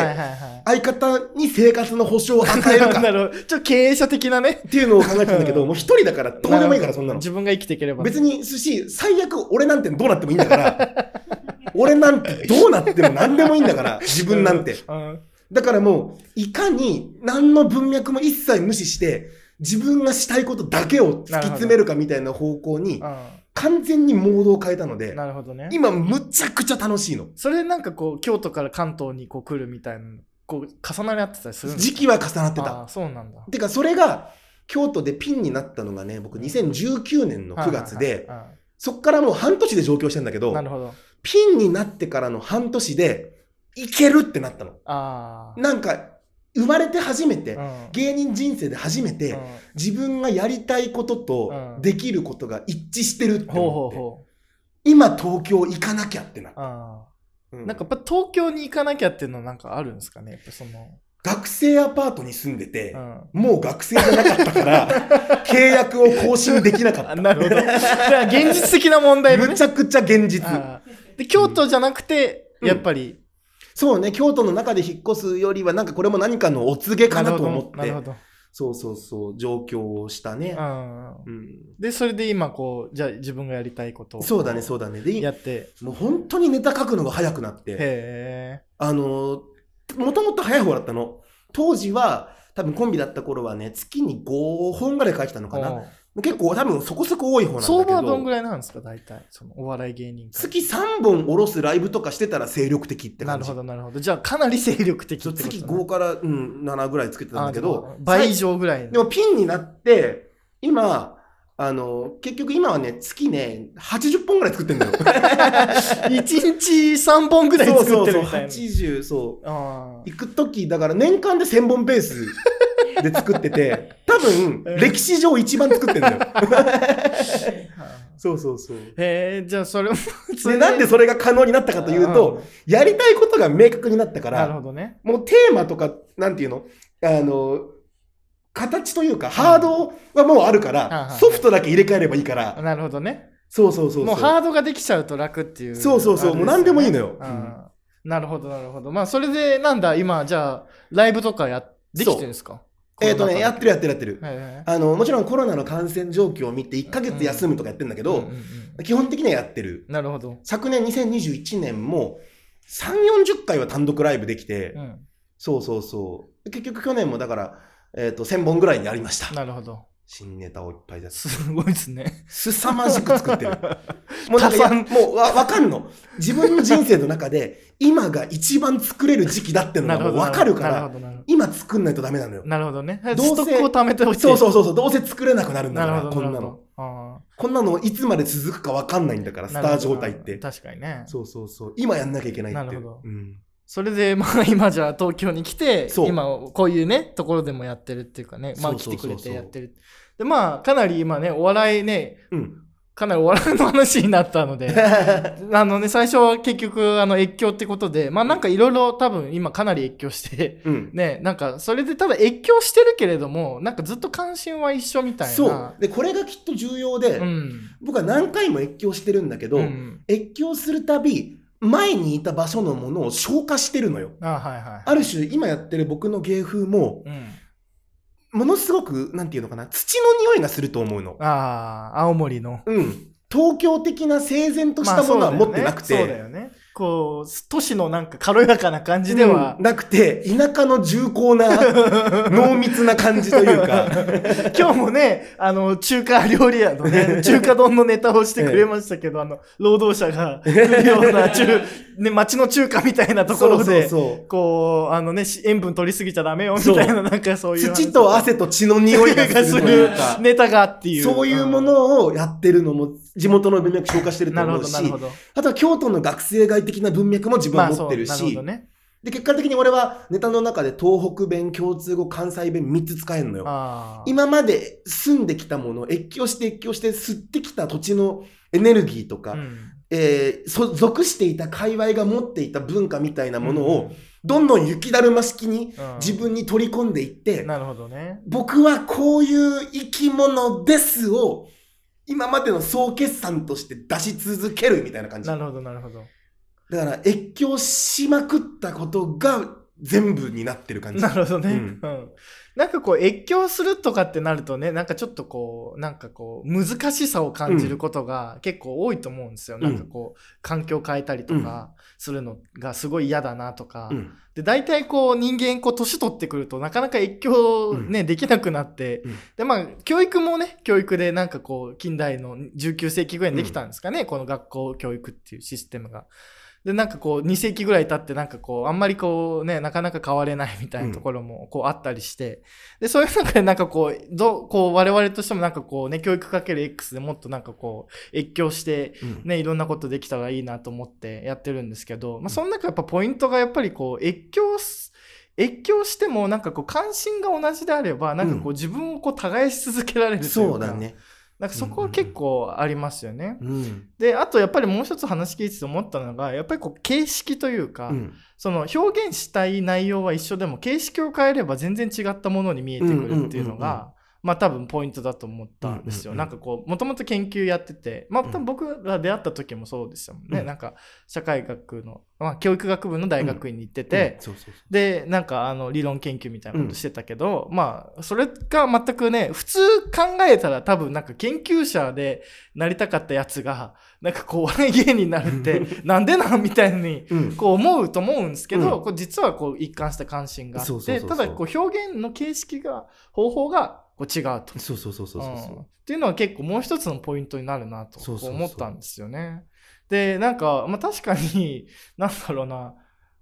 相方に生活の保障を与えるか なるほど。ちょっと経営者的なね。っていうのを考えてたんだけど、もう一人だからどうでもいいから、そんなの。自分が生きていければ。別に寿司、最悪俺なんてどうなってもいいんだから、俺なんてどうなっても何でもいいんだから、自分なんて。うん。だからもう、いかに何の文脈も一切無視して、自分がしたいことだけを突き詰めるかみたいな方向に、う完全にモードを変えたのん。で、なるほどね。今むちゃくちゃ楽しいの。それなんかこう、京都から関東にこう来るみたいな、こう、重なり合ってたりするんです時期は重なってた。ああ、そうなんだ。てか、それが、京都でピンになったのがね、僕2019年の9月で、そっからもう半年で上京してんだけどうんな、るほど。ピンになってからの半年で、いけるってなったの。ああ。なんか、生まれて初めて、うん芸人人生で初めて、うん自分がやりたいこととうんできることが一致してるってほうほ思って、うほう。今東京行かなきゃってなった。なんかやっぱ東京に行かなきゃっていうのはなんかあるんですかね？やっぱその。学生アパートに住んでて、うん。もう学生じゃなかったから、契約を更新できなかった。あなるほど。じゃあ現実的な問題でね。むちゃくちゃ現実。で、京都じゃなくて、うんやっぱり、そうね、京都の中で引っ越すよりは、なんかこれも何かのお告げかなと思って。そうそうそう、上京をしたね。うんうん、で、それで今こう、じゃあ自分がやりたいことを。そうだね、そうだね。で、やって。もう本当にネタ書くのが早くなって、へえ。あの、もともと早い方だったの。当時は、多分コンビだった頃はね、月に5本ぐらい書いてたのかな。結構多分そこそこ多い方なんだけど。相場はどんぐらいなんですか大体？そのお笑い芸人界月3本下ろすライブとかしてたら精力的って感じ。なるほど、なるほど。じゃあかなり精力的ってことそう月ね5から、うん、7ぐらいつけてたんだけあど倍以上ぐらい。でもピンになって、今、あの、結局今はね、月ね、80本ぐらい作ってんだよ。1日3本ぐらい作ってるみたいな。そうそうそう80、そう。あ行くとき、だから年間で1000本ペースで作ってて、多分、歴史上一番作ってんだよ。そうそうそう。へえ、じゃあそれもなんでそれが可能になったかというと、やりたいことが明確になったかうんなるら、ほどね。もうテーマとか、なんていうの？あの、形というか、ハードはもうあるかうんら、うんソフトだけ入れ替えればいいから、なるほどね。そうそうそう。もうハードができちゃうと楽っていう。そうそうそうもう何でもいいのようんなるほど、なるほど。まあ、それで、なんだ、今、じゃあ、ライブとかや、できてるんですか？えっ、とね、やってるやっってるやってる。はいはいはいあの、もちろんコロナの感染状況を見て1ヶ月休むとかやってるんだけど、うんうんうん基本的にはやってる。なるほど。昨年2021年も3、40回は単独ライブできて、うん。そうそうそう。結局去年もだから、えっ、と、1000本ぐらいになりました。なるほど。新ネタをいっぱい出す。すごいですね。すさまじく作ってる。もうなんかもうわわかんの。自分の人生の中で、今が一番作れる時期だってのがもうわかるから、今作んないとダメなのよ。ど。なるほどね。どうせストックを貯めておいて。そうそうそうそう、どうせ作れなくなるんだから、こんなのこんなのいつまで続くかわかんないんだから、ースター状態って。確かにね。そうそうそう。今やんなきゃいけないって。なるほどうん。それで、まあ、今じゃあ東京に来て、今、こういうね、ところでもやってるっていうかね、まあ、来てくれてやってる。で、まあ、かなり今ね、お笑いね、うん。かなりお笑いの話になったので、あのね、最初は結局、あの、越境ってことで、まあなんかいろいろ多分今かなり越境して、うん。ね、なんかそれでただ越境してるけれども、なんかずっと関心は一緒みたいな。そう。で、これがきっと重要で、うん。僕は何回も越境してるんだけど、うん越境するたび、前にいた場所のものを消化してるのよ。あはいはい。ある種、今やってる僕の芸風も、うん。ものすごく、なんていうのかな、土の匂いがすると思うの。ああ、青森の。うん。東京的な整然としたものは持ってなくて、まあそうだよね。こう、都市のなんか軽やかな感じではうん、なくて、田舎の重厚な、濃密な感じというか、今日もね、あの、中華料理屋のね、中華丼のネタをしてくれましたけど、あの、労働者が来るような中、ね、町の中華みたいなところで、そうそうこう、あのね、し塩分取りすぎちゃダメよ、みたいな、なんかそういう。土と汗と血の匂いががすするネタがっていう。そういうものをやってるのも、地元の文脈消化してると思うし。あとは京都の学生街的な文脈も自分は持ってるしまあね。で、結果的に俺はネタの中で東北弁、共通語、関西弁3つ使えるのよ。今まで住んできたもの、越境して越境して吸ってきた土地のエネルギーとか、うんえーそ属していた界隈が持っていた文化みたいなものを、どんどん雪だるま式にうん自分に取り込んでいって、なるほどね。僕はこういう生き物ですを、今までの総決算として出し続けるみたいな感じ。だなるほど、なるほど。から、越境しまくったことが全部になってる感じ。なるほどね。うんうん。なんかこう、越境するとかってなるとね、なんかちょっとこう、なんかこう、難しさを感じることが結構多いと思うんですよ。うんなんかこう、環境変えたりとかするのがすごい嫌だなとか。うん。で、大体こう、人間こう、年取ってくるとなかなか越境ね、できなくなって。うんで、まあ、教育もね、教育でなんかこう、近代の19世紀ぐらいにできたんですかね、この学校教育っていうシステムが。で、なんかこう、2世紀ぐらい経って、なんかこう、あんまりこうね、なかなか変われないみたいなところもこうあったりして、で、そういう中でなんかこう、どう、こう、我々としてもなんかこうね、教育かける X でもっとなんかこう、越境して、うん。ね、いろんなことできたらいいなと思ってやってるんですけど、まあ、その中やっぱポイントがやっぱりこう、越境す、越境してもなんかこう関心が同じであればなんかこう自分をこう耕し続けられるというか、そうだね。なんかそこは結構ありますよね。うん。であとやっぱりもう一つ話聞いてて思ったのがやっぱりこう形式というか、うん。その表現したい内容は一緒でも形式を変えれば全然違ったものに見えてくるっていうのうんうんうんうんがまあ多分ポイントだと思ったんですよ。うんうんうんなんかこうもともと研究やっててまあうん多分僕が出会った時もそうでしたもんね。うんなんか社会学の、まあ、教育学部の大学院に行ってて、でなんかあの理論研究みたいなことしてたけど、まあそれが全くね普通考えたら多分なんか研究者でなりたかったやつがなんかこうお笑い芸人になるって なんでなんみたいにう。うん。こう思うと思うんですけど、うんこう実はこう一貫した関心があってただこう表現の形式が方法がこう違うと。そうそうそうそうそううんそっていうのは結構もう一つのポイントになるなと思ったんですよね。でなんか、まあ、確かに なんだろうな、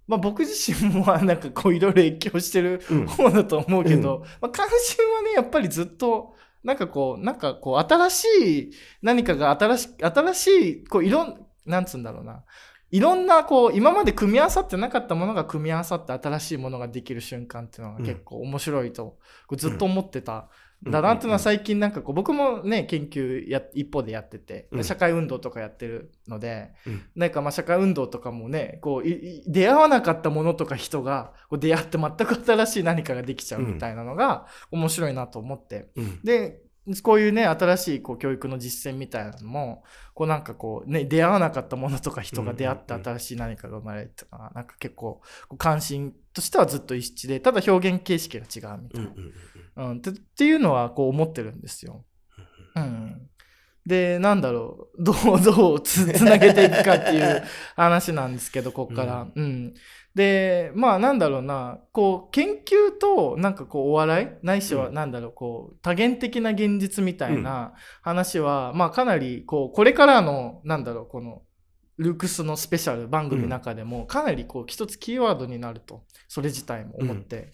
まあ、僕自身もなんかこういろいろ越境してるう。うん。方だと思うけど、まあ、関心はねやっぱりずっとなんかこうなんかこう新しい何かが新し新しいこういろんなんつうんだろうないろんなこう今まで組み合わさってなかったものが組み合わさって新しいものができる瞬間っていうのが結構面白いと、ずっと思ってた。だなっていうのは最近なんかこう僕もね研究や一方でやってて、うん。社会運動とかやってるので、うん。なんかまあ社会運動とかもねこう出会わなかったものとか人がこう出会って全く新しい何かができちゃうみたいなのが面白いなと思って。うん。でこういうね、新しいこう教育の実践みたいなのも、こうなんかこうね、出会わなかったものとか人が出会って新しい何かが生まれるとか、なんか結構関心としてはずっと一致で、ただ表現形式が違うみたいな。うんうんうんうん、ってっていうのはこう思ってるんですよ。うん。で、なんだろう、どう、どうつつなげていくかっていう話なんですけど、ここから。うん。で、まあなんだろうな、こう、研究となんかこう、お笑い？ないしはうん。なんだろう、こう、多元的な現実みたいな話は、まあかなり、こう、これからの、なんだろう、この、ルークスのスペシャル番組の中でも、かなりこう、一つキーワードになると、それ自体も思って。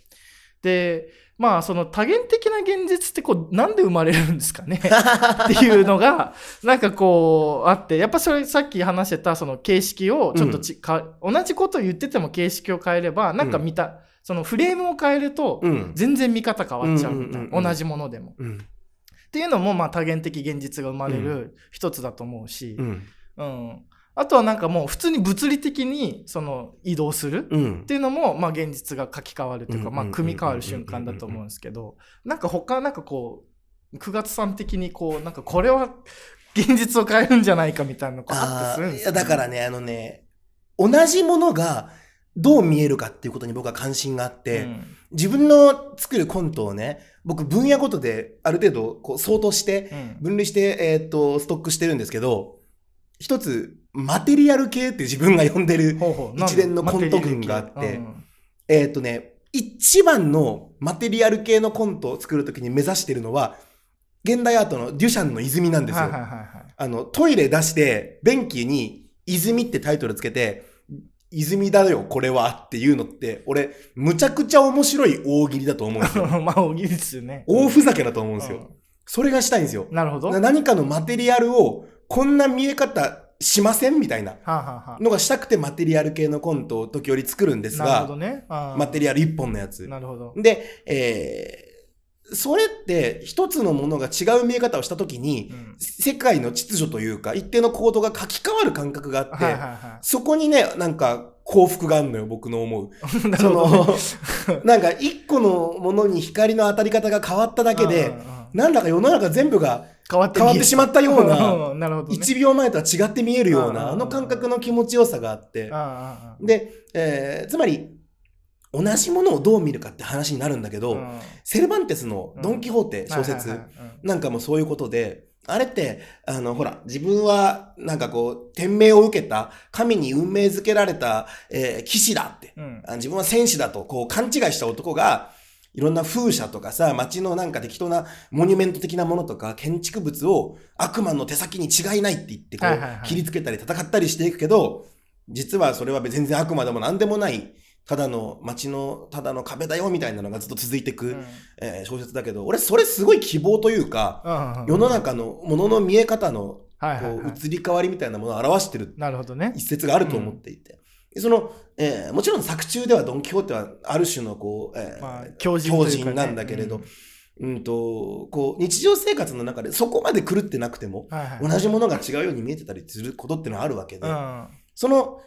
で、まあその多元的な現実ってこうなんで生まれるんですかね？っていうのがなんかこうあってやっぱそれさっき話してたその形式をちょっとち、か同じことを言ってても形式を変えればなんか見た、そのフレームを変えるとうん。全然見方変わっちゃうみたいな、うんうんうんうん。同じものでも。うん。っていうのもまあ多元的現実が生まれる一つだと思うし、うん。うんあとはなんかもう普通に物理的にその移動するうん。っていうのも、まあ、現実が書き換わるというか、うんまあ、組み替わる瞬間だと思うんですけど、なんか他、なんかこう、9月さん的にこう、なんかこれは現実を変えるんじゃないかみたいなのがあったりあするんですーいやだからねあのね同じものがどう見えるかっていうことに僕は関心があって、うん。自分の作るコントをね僕分野ごとである程度こう相当してうん。分類して、えーっとストックしてるんですけど一つマテリアル系って自分が呼んでる一連のコント群があってえーっとね一番のマテリアル系のコントを作るときに目指してるのは現代アートのデュシャンの泉なんですよ。あの、トイレ出して、便器に、泉ってタイトルつけて、泉だよ、これはっていうのって、俺、むちゃくちゃ面白い大喜利だと思うんですよ。まあ、大喜利ですよね。大ふざけだと思うんですよ。それがしたいんですよ。うんなるほど。何かのマテリアルを、こんな見え方しませんみたいなのがしたくてマテリアル系のコントを時折作るんですが、ね。マテリアル一本のやつ。なるほど。で、えーそれって一つのものが違う見え方をしたときに、うん世界の秩序というか、一定の行動が書き換わる感覚があって、はいはいはそこにね、なんか幸福があるのよ、僕の思う。そ。の、なんか一個のものに光の当たり方が変わっただけでうん、うんうんなんだか世の中全部が変わってしまったような、んなるほどね。1秒前とは違って見えるよううんな、あの感覚の気持ちよさがあって。で、えーつまり、同じものをどう見るかって話になるんだけど、うん。セルバンテスのドン・キホーテ小説なんかもそういうことで、あれって、あの、ほら、自分は、なんかこう、天命を受けた、神に運命づけられた、えー騎士だって、うん。あ自分は戦士だと、こう、勘違いした男が、いろんな風車とかさ、街のなんか適当なモニュメント的なものとか、建築物を悪魔の手先に違いないって言って、こう切りつけたり戦ったりしていくけど、実はそれは全然悪魔でも何でもない、ただの街の、ただの壁だよみたいなのがずっと続いていく、うん。えー小説だけど、俺それすごい希望というか、世の中のものの見え方のこう移り変わりみたいなものを表してるなるほどね。一節があると思っていて、でその、えーもちろん作中ではドン・キホーテはある種のこう、えーまあ強靭というかね。なんだけれど、うん。うんとこう日常生活の中でそこまで狂ってなくてもはいはい。同じものが違うように見えてたりすることってのはあるわけで、うん。その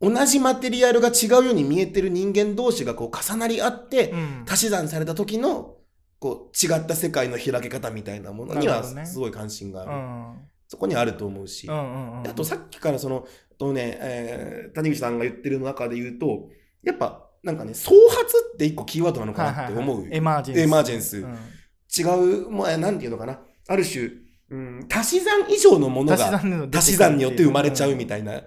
同じマテリアルが違うように見えてる人間同士がこう重なり合って、うん。足し算された時のこう違った世界の開け方みたいなものにはすごい関心がある。うん。そこにあると思うし。うんうんうん。であとさっきからその、とね、えー谷口さんが言ってる中で言うと、やっぱなんかね、創発って一個キーワードなのかなって思う。はいはいはいエマージェンス。エマージェンスうん違う、もうなんていうのかな。ある種、うん、足し算以上のものが足し算によって生まれちゃうみいたいな。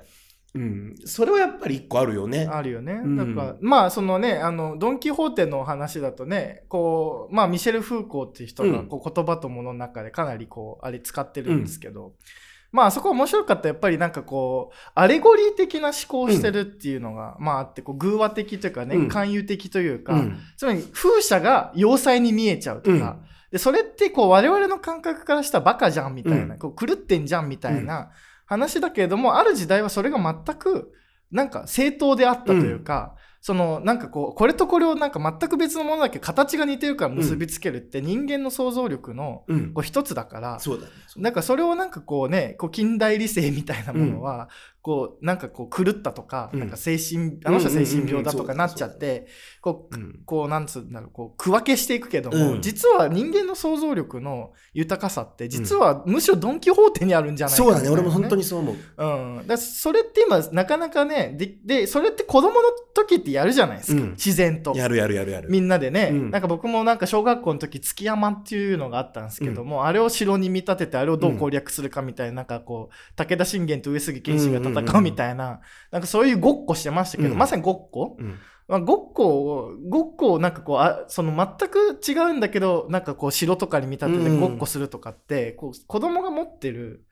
うん、それはやっぱり一個あるよね。あるよね。うんだから、まあ、そのね、あの、ドン・キホーテの話だとね、こう、まあ、ミシェル・フーコーっていう人が、うんこう、言葉とものの中でかなり、こう、あれ使ってるんですけど、まあ、そこ面白かったやっぱりなんかこう、アレゴリー的な思考をしてるっていうのが、まああって、こう、偶話的というかね、うん。勧誘的というか、うん。つまり風車が要塞に見えちゃうとか、うん。でそれってこう我々の感覚からしたらバカじゃんみたいな、うん。こう狂ってんじゃんみたいな話だけれども、ある時代はそれが全くなんか正当であったというか、そのなんかこうこれとこれをなんか全く別のものだけど形が似てるから結びつけるって人間の想像力のうん。こう一つだから、そうだね。そうなんかそれをなんかこうね、こう近代理性みたいなものは、こうなんかこう狂ったとか,、うん。なんか精神あの人は精神病だとかなっちゃってこううん。こうなんつうんだろうこう区分けしていくけども、うん。実は人間の想像力の豊かさって実はむしろドン・キホーテにあるんじゃないかそうだね、俺も本当にそう思う。うん、だそれって今なかなかねででそれって子供の時ってやるじゃないですか、うん。自然と。やるやるやるやる。みんなでね、うん。なんか僕もなんか小学校の時月山っていうのがあったんですけども、あれを城に見立ててあれをどう攻略するかみたいな、なんかこう武田信玄と上杉謙信が戦うみたいな、なんかそういうごっこしてましたけど、うん。まさにごっこ、うん。まあ、ごっこをごっこをなんかこうあその全く違うんだけどなんかこう城とかに見立ててうんごっこするとかって、こう子供が持ってる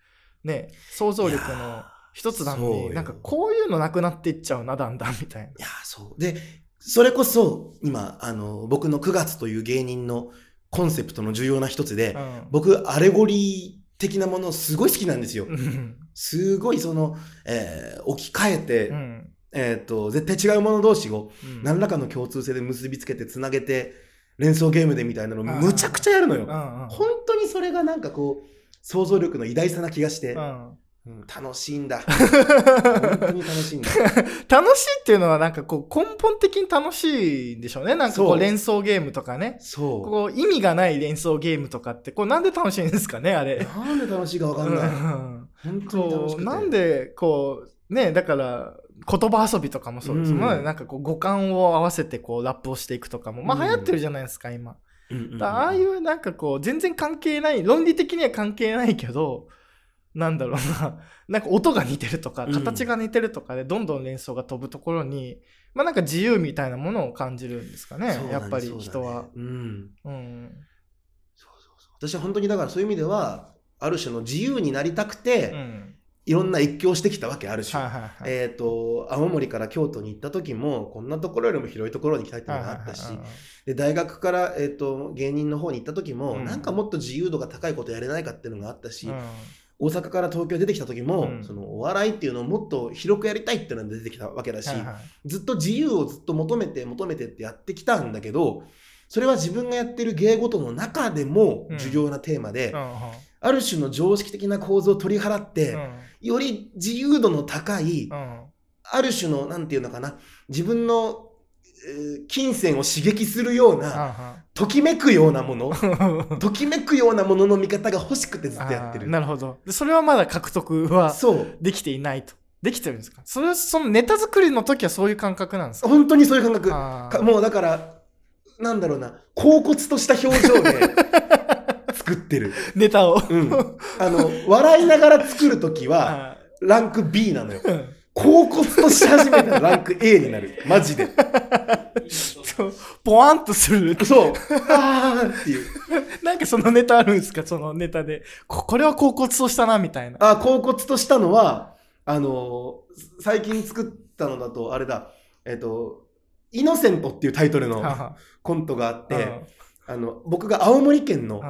ね想像力の一つなのになんかこういうのなくなっていっちゃうなだんだんみたいいや、そう。で、それこそ、今、あの、僕の9月という芸人のコンセプトの重要な一つで、な。僕、アレゴリー的なものすごい好きなんですよ。う。んすごい、その、えー置き換えて、うん。えっ、と、絶対違うもの同士を、うん。何らかの共通性で結びつけて、つなげて、連想ゲームでみたいなの、むちゃくちゃやるのよ。本当にそれがなんかこう、想像力の偉大さな気がして、うんうん。楽しいんだ。本当に楽しいんだ。楽しいっていうのはなんかこう根本的に楽しいんでしょうね。なんかこそう。う連想ゲームとかね。そう。こう意味がない連想ゲームとかってこうなんで楽しいんですかねあれ。なんで楽しいかわかんない。うん。本当に楽しくなんでこうねだから言葉遊びとかもそう。です、うん。まあなんかこう五感を合わせてこうラップをしていくとかも。まあうん。流行ってるじゃないですか今、うんうんうん。だからああいうなんかこう全然関係ない論理的には関係ないけどなんだろうな。なんか音が似てるとかうん。形が似てるとかでどんどん連想が飛ぶところに、まあなんか自由みたいなものを感じるんですかねそうなんやっぱりそうだね人は。うん。うん。そうそうそう。私は本当にだからそういう意味では、ある種の自由になりたくて、うん。いろんな越境してきたわけ、ある種。えっ、と、青森から京都に行った時も、こんなところよりも広いところに行きたいっていうのがあったし、で大学から、えー、と芸人の方に行った時も、うん。なんかもっと自由度が高いことやれないかっていうのがあったし、うん大阪から東京出てきた時も、うん。そのお笑いっていうのをもっと広くやりたいっていうのが出てきたわけだし、はいはい。ずっと自由をずっと求めて求めてってやってきたんだけどそれは自分がやってる芸事の中でもうん。重要なテーマで、うんうん。ある種の常識的な構造を取り払って、うん。より自由度の高い、うん。ある種のなんていうのかな自分の、えー金銭を刺激するような、ときめくようなもの ときめくようなものの見方が欲しくてずっとやってる。なるほど。でそれはまだ獲得はできていないと。できてるんですか？それはそのネタ作りの時はそういう感覚なんですか？本当にそういう感覚。もうだからなんだろうな。恍惚とした表情で 作ってる、ネタを。うん、あの笑いながら作る時はあ ランク B なのよ。ーうん恍惚とし始めたらランク A になる。マジで。そう。ポワンとする。そう。あーっていう。なんかそのネタあるんですか？そのネタで。ここれは恍惚としたなみたいな。あ恍惚としたのはあのー最近作ったのだとあれだ。えっ、と「イノセント」っていうタイトルのはコントがあっはて、あの僕が青森県の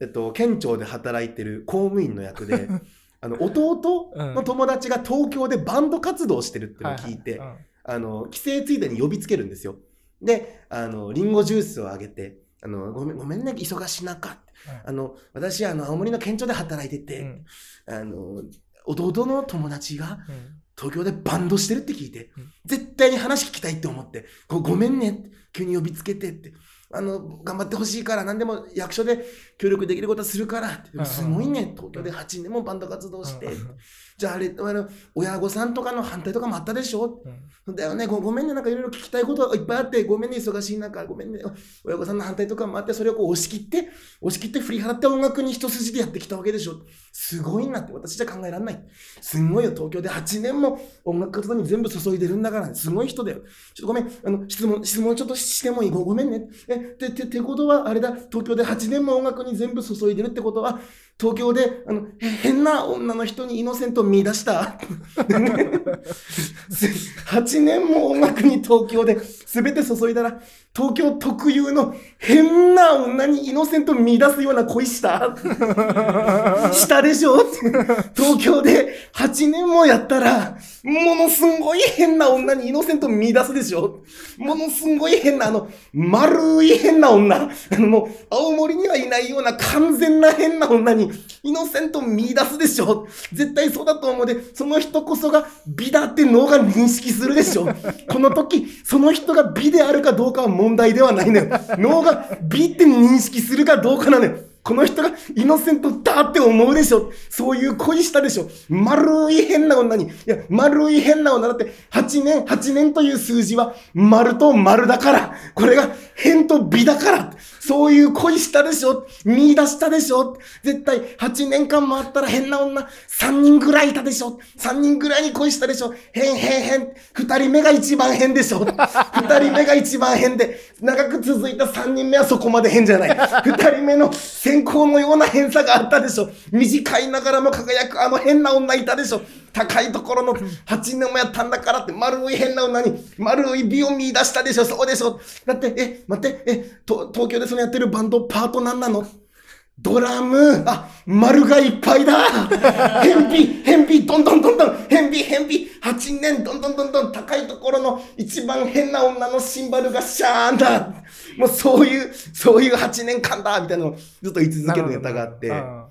えっと、県庁で働いてる公務員の役で あの弟の友達が東京でバンド活動をしてるっていうのを聞いて、あの帰省ついでに呼びつけるんですよ。であのリンゴジュースをあげてあのごめんごめんね忙しい中。ってうん。あの私あの青森の県庁で働いてて、うん。あの弟の友達がうん。東京でバンドしてるって聞いて、うん。絶対に話聞きたいって思ってごごめんねって急に呼びつけてってあの頑張ってほしいから何でも役所で協力できることはするからすごいね東京で8年もバンド活動して、うんじゃああれ親御さんとかの反対とかもあったでしょ？うん。だよね。ごごめんね。なんかいろいろ聞きたいことがいっぱいあってごめんね忙しい中ごめんね。親御さんの反対とかもあってそれをこう押し切って押し切って振り払って音楽に一筋でやってきたわけでしょ？すごいなって私じゃ考えられない。すんごいよ東京で。8年も音楽活動に全部注いでるんだから。すごい人だよ。ちょっとごめん。あの質問質問ちょっとしてもいい？ごごめんね。えてててことはあれだ。東京で8年も音楽に全部注いでるってことは東京であのへ変な女の人にイノセントを見出した。8年も音楽に東京で全て注いだら、東京特有の変な女にイノセント見出すような恋した。したでしょ？東京で8年もやったら、ものすんごい変な女にイノセント見出すでしょ？ものすんごい変な、あの、丸い変な女。あの、もう、青森にはいないような完全な変な女にイノセント見出すでしょ？絶対そうだと思うで、その人こそが美だって脳が認識するでしょ？この時、その人が美であるかどうかは問題ではないのよ。脳が美って認識するかどうかなのよ。この人がイノセントだって思うでしょそういう恋したでしょ丸い変な女に。いや、丸い変な女だって、8年、8年という数字は丸と丸だから。これが変と美だから。そういう恋したでしょ見出したでしょ絶対8年間もあったら変な女3人ぐらいいたでしょ ?3 人ぐらいに恋したでしょ変変変。2人目が一番変でしょ ?2 人目が一番変で、長く続いた3人目はそこまで変じゃない。2人目の先行のような変さがあったでしょ短いながらも輝くあの変な女いたでしょ高いところの8年もやったんだからって丸い変な女に丸い美を見出したでしょそうでしょだって、え、待って、え、東京でそのやってるバンドパートなんなの？ドラム。あ、丸がいっぱいだ。変美変美どんどんどんどん。変変美 !8 年どんどんどんどん高いところの一番変な女のシンバルがシャーンだもうそういう、そういう8年間だみたいなのをずっと言い続けるネタがあって、うん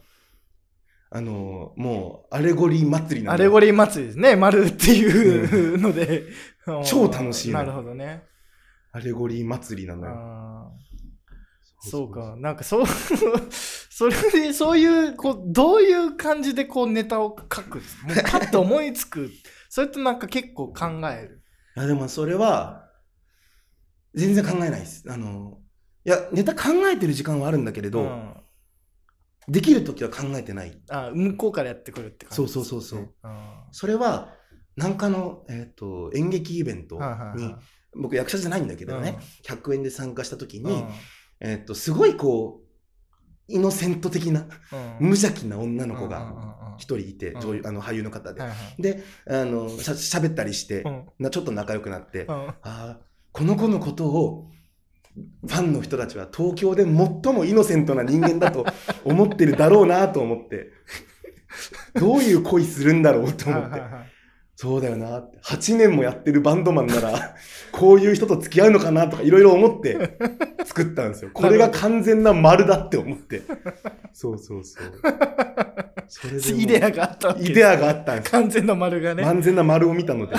あの、もう、アレゴリー祭りなんだアレゴリー祭りですね、丸っていうので。超楽しいのなるほどね。アレゴリー祭りなのよ。そうか。なんかそう、それで、そういう、こう、どういう感じでこうネタを書くもうパッと思いつく。それとなんか結構考える。いや、でもそれは、全然考えないです。あの、いや、ネタ考えてる時間はあるんだけれど、うんできるときは考えてない。あ向こうからやってくるって感じそうそうそうそうあそれは、なんかの、えっ、と、演劇イベントに、はい僕役者じゃないんだけどね、100円で参加したときに、うんえっ、と、すごいこう、イノセント的な、うん。無邪気な女の子が一人いて、あの俳優の方で。で、あの、しゃ喋ったりして、うん。なちょっと仲良くなって、うん。ああ、この子のことを、ファンの人たちは東京で最もイノセントな人間だと 思ってるだろうなと思って、どういう恋するんだろうと思ってそうだよなって、8年もやってるバンドマンなら、こういう人と付き合うのかなとかいろいろ思って作ったんですよ。これが完全な丸だって思って。そうそうそう。それで イデアがあったイデアがあったんです完全な丸がね。完全な丸を見たので。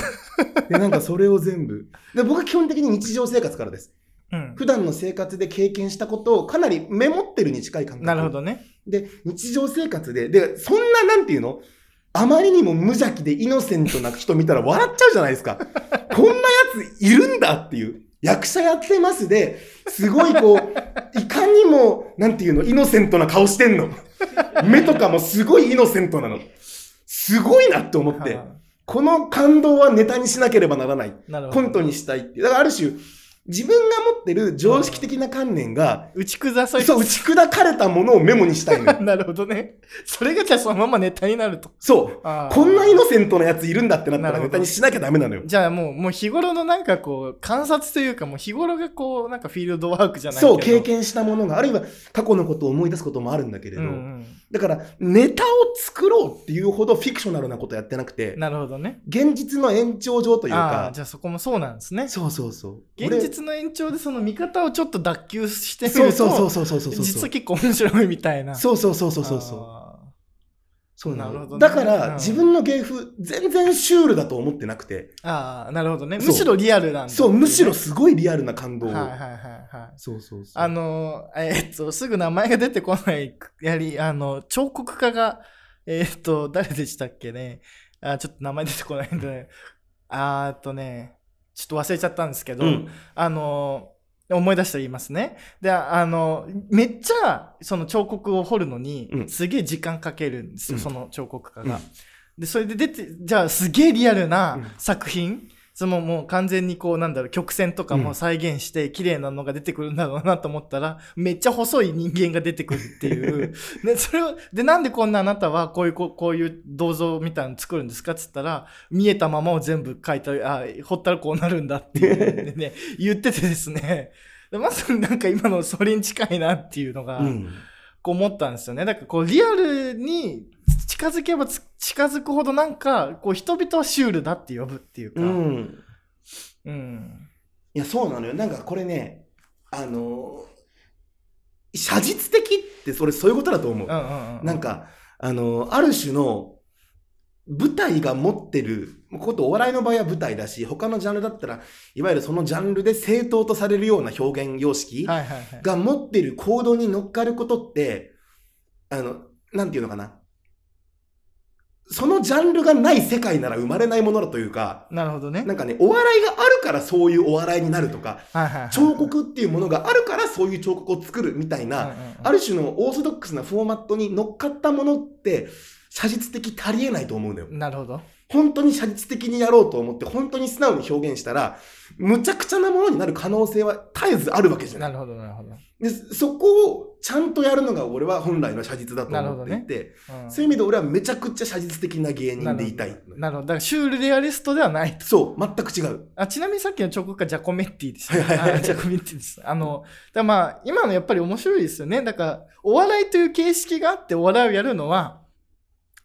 で、なんかそれを全部。で、僕は基本的に日常生活からです。うん普段の生活で経験したことをかなりメモってるに近い感覚。なるほどね。で、日常生活で、で、そんな、なんていうの？あまりにも無邪気でイノセントな人見たら笑っちゃうじゃないですか。こんなやついるんだっていう。役者やってますで、すごいこう、いかにも、なんていうの、イノセントな顔してんの。目とかもすごいイノセントなの。すごいなって思って。はこの感動はネタにしなければならない。コントにしたいって。だからある種、自分が持ってる常識的な観念が、打ち砕されそう、打ち砕かれたものをメモにしたいのよ。なるほどね。それがじゃあそのままネタになると。そう。こんなイノセントなやついるんだってなったらネタにしなきゃダメなのよ。じゃあもう、もう日頃のなんかこう、観察というかもう日頃がこう、なんかフィールドワークじゃないけどそう、経験したものが、あるいは過去のことを思い出すこともあるんだけれど、うんうん。だからネタを作ろうっていうほどフィクショナルなことやってなくて、なるほどね。現実の延長上というああかー、じゃあそこもそうなんですね。そうそうそう。現実の延長でその見方をちょっと脱臼して俺みると、そうそうそうそうそうそう。実は結構面白いみたいな。そうそうそうそうそうそう。あそうなるほどねだから、うん自分の芸風、全然シュールだと思ってなくて、ーあー、なるほどね。むしろリアルなんだそう、むしろはすごいリアルな感動を。いはいはいはい。そうそうそう。あの、えーっと、すぐ名前が出てこない、やり、あの、彫刻家が、えーっと、誰でしたっけね。あ、ちょっと名前出てこないんで、あーっとね、ちょっと忘れちゃったんですけど、うん。あの、思い出して言いますね。で、あの、めっちゃ、その彫刻を彫るのに、うん。すげえ時間かけるんですよ、うん。その彫刻家が。うん。で、それで出て、じゃあすげえリアルうん。な作品、そのもう完全にこうなんだろう曲線とかも再現して綺麗なのが出てくるんだろうなと思ったら、めっちゃ細い人間が出てくるっていう。で、それを、で、なんでこんなあなたはこういうこうこういう銅像みたいなの作るんですか？っつったら、見えたままを全部書いたあ、掘ったらこうなるんだっていう、ね、言っててですね。でまさになんか今のそれに近いなっていうのが、うん。こう思ったんですよね。だからこうリアルに近づけばつ近づくほどなんかこう人々はシュールだって呼ぶっていうか。ううん。ん。うん。いや、そうなのよ。なんかこれね、あのー写実的ってそれそういうことだと思う。うんうんうん。なん、か、あのーある種の舞台が持ってる、ことお笑いの場合は舞台だし、他のジャンルだったら、いわゆるそのジャンルで正当とされるような表現様式はいはいはい。が持ってる行動に乗っかることって、あの、なんていうのかな。そのジャンルがない世界なら生まれないものだというか、なるほどね。なんかね、お笑いがあるからそういうお笑いになるとか、はいはいはい。彫刻っていうものがあるからそういう彫刻を作るみたいな、ある種のオーソドックスなフォーマットに乗っかったものって、写実的足りえないと思うんだよ。なるほど。本当に写実的にやろうと思って、本当に素直に表現したら、むちゃくちゃなものになる可能性は絶えずあるわけじゃな。ないるほどなるほど。で、そこをちゃんとやるのが俺は本来の写実だと思っていて、うんそういう意味で俺はめちゃくちゃ写実的な芸人でいたい。なるほど。だからシュールレアリストではないと。そう、全く違う。あちなみにさっきの彫刻家ジャコメッティです、ね。はいはいはいあジャコメッティです。あの、だまあ、今のやっぱり面白いですよね。だから、お笑いという形式があってお笑いをやるのは、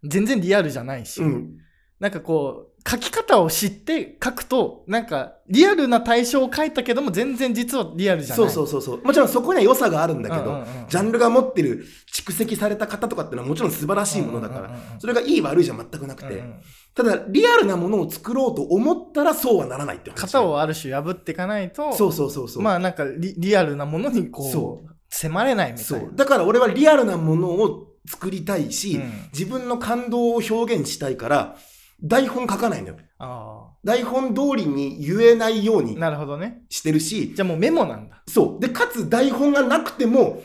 全然リアルじゃないし、うん。なんかこう、書き方を知って書くと、なんか、リアルな対象を書いたけども、全然実はリアルじゃない。そうそうそうそう。もちろんそこには良さがあるんだけど、うんうんうんジャンルが持ってる蓄積された方とかってのはもちろん素晴らしいものだから、うんうんうんうんそれがいい悪いじゃ全くなくて、うんうんただリアルなものを作ろうと思ったらそうはならないって話。型をある種破っていかないと、そうそうそうそう。まあなんかリリアルなものにこそう迫れないみたいな。そう。だから俺はリアルなものを作りたいし、うん自分の感動を表現したいから、台本書かないのよ。あ台本通りに言えないようあ。になるほどね。してるし、じゃあもうメモなんだ。そう。で、かつ台本がなくても、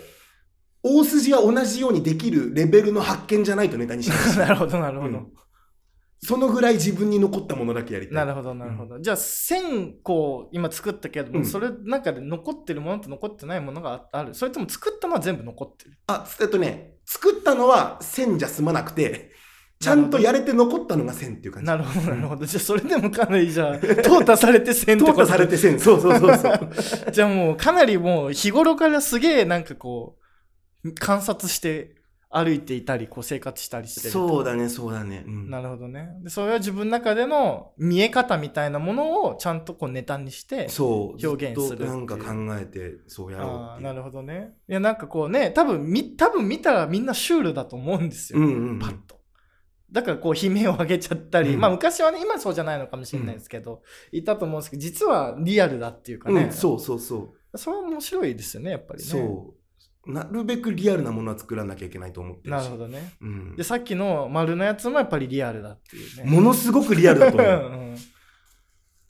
大筋は同じようにできるレベルの発見じゃないとネタにしないし なるほど、なるほど。うんそのぐらい自分に残ったものだけやりたい。なるほど、なるほど。じゃあ、1000個今作ったけども、うんそれ中で残ってるものと残ってないものがあある。それとも作ったのは全部残ってる。あ、えっとね、作ったのは線じゃ済まなくて、ちゃんとやれて残ったのが線っていう感じ。なるほど、なるほど。じゃあ、それでもかなりじゃあ、淘汰されて1000って淘こと？汰されて線。そうそうそうそう。じゃあもう、かなりもう、日頃からすげえなんかこう、観察して歩いていたり、こう生活したりしてる。そうだね、そうだね。うんなるほどね。で、それは自分の中での見え方みたいなものをちゃんとこうネタにして、そう。表現するなんか考えて、そうやろうああ。なるほどね。いや、なんかこうね、多分み、多分見たらみんなシュールだと思うんですよ。うんうんうんパッと。だからこう悲鳴を上げちゃったり、うんまあ昔はね、今そうじゃないのかもしれないですけど、いたと思うんですけど、実はリアルだっていうかね。うん、そうそうそう。それは面白いですよね、やっぱりね。そう。なるべくリアルなものは作らなきゃいけないと思ってるし。なるほどね。うんで、さっきの丸のやつもやっぱりリアルだっていうね。ものすごくリアルだと思う。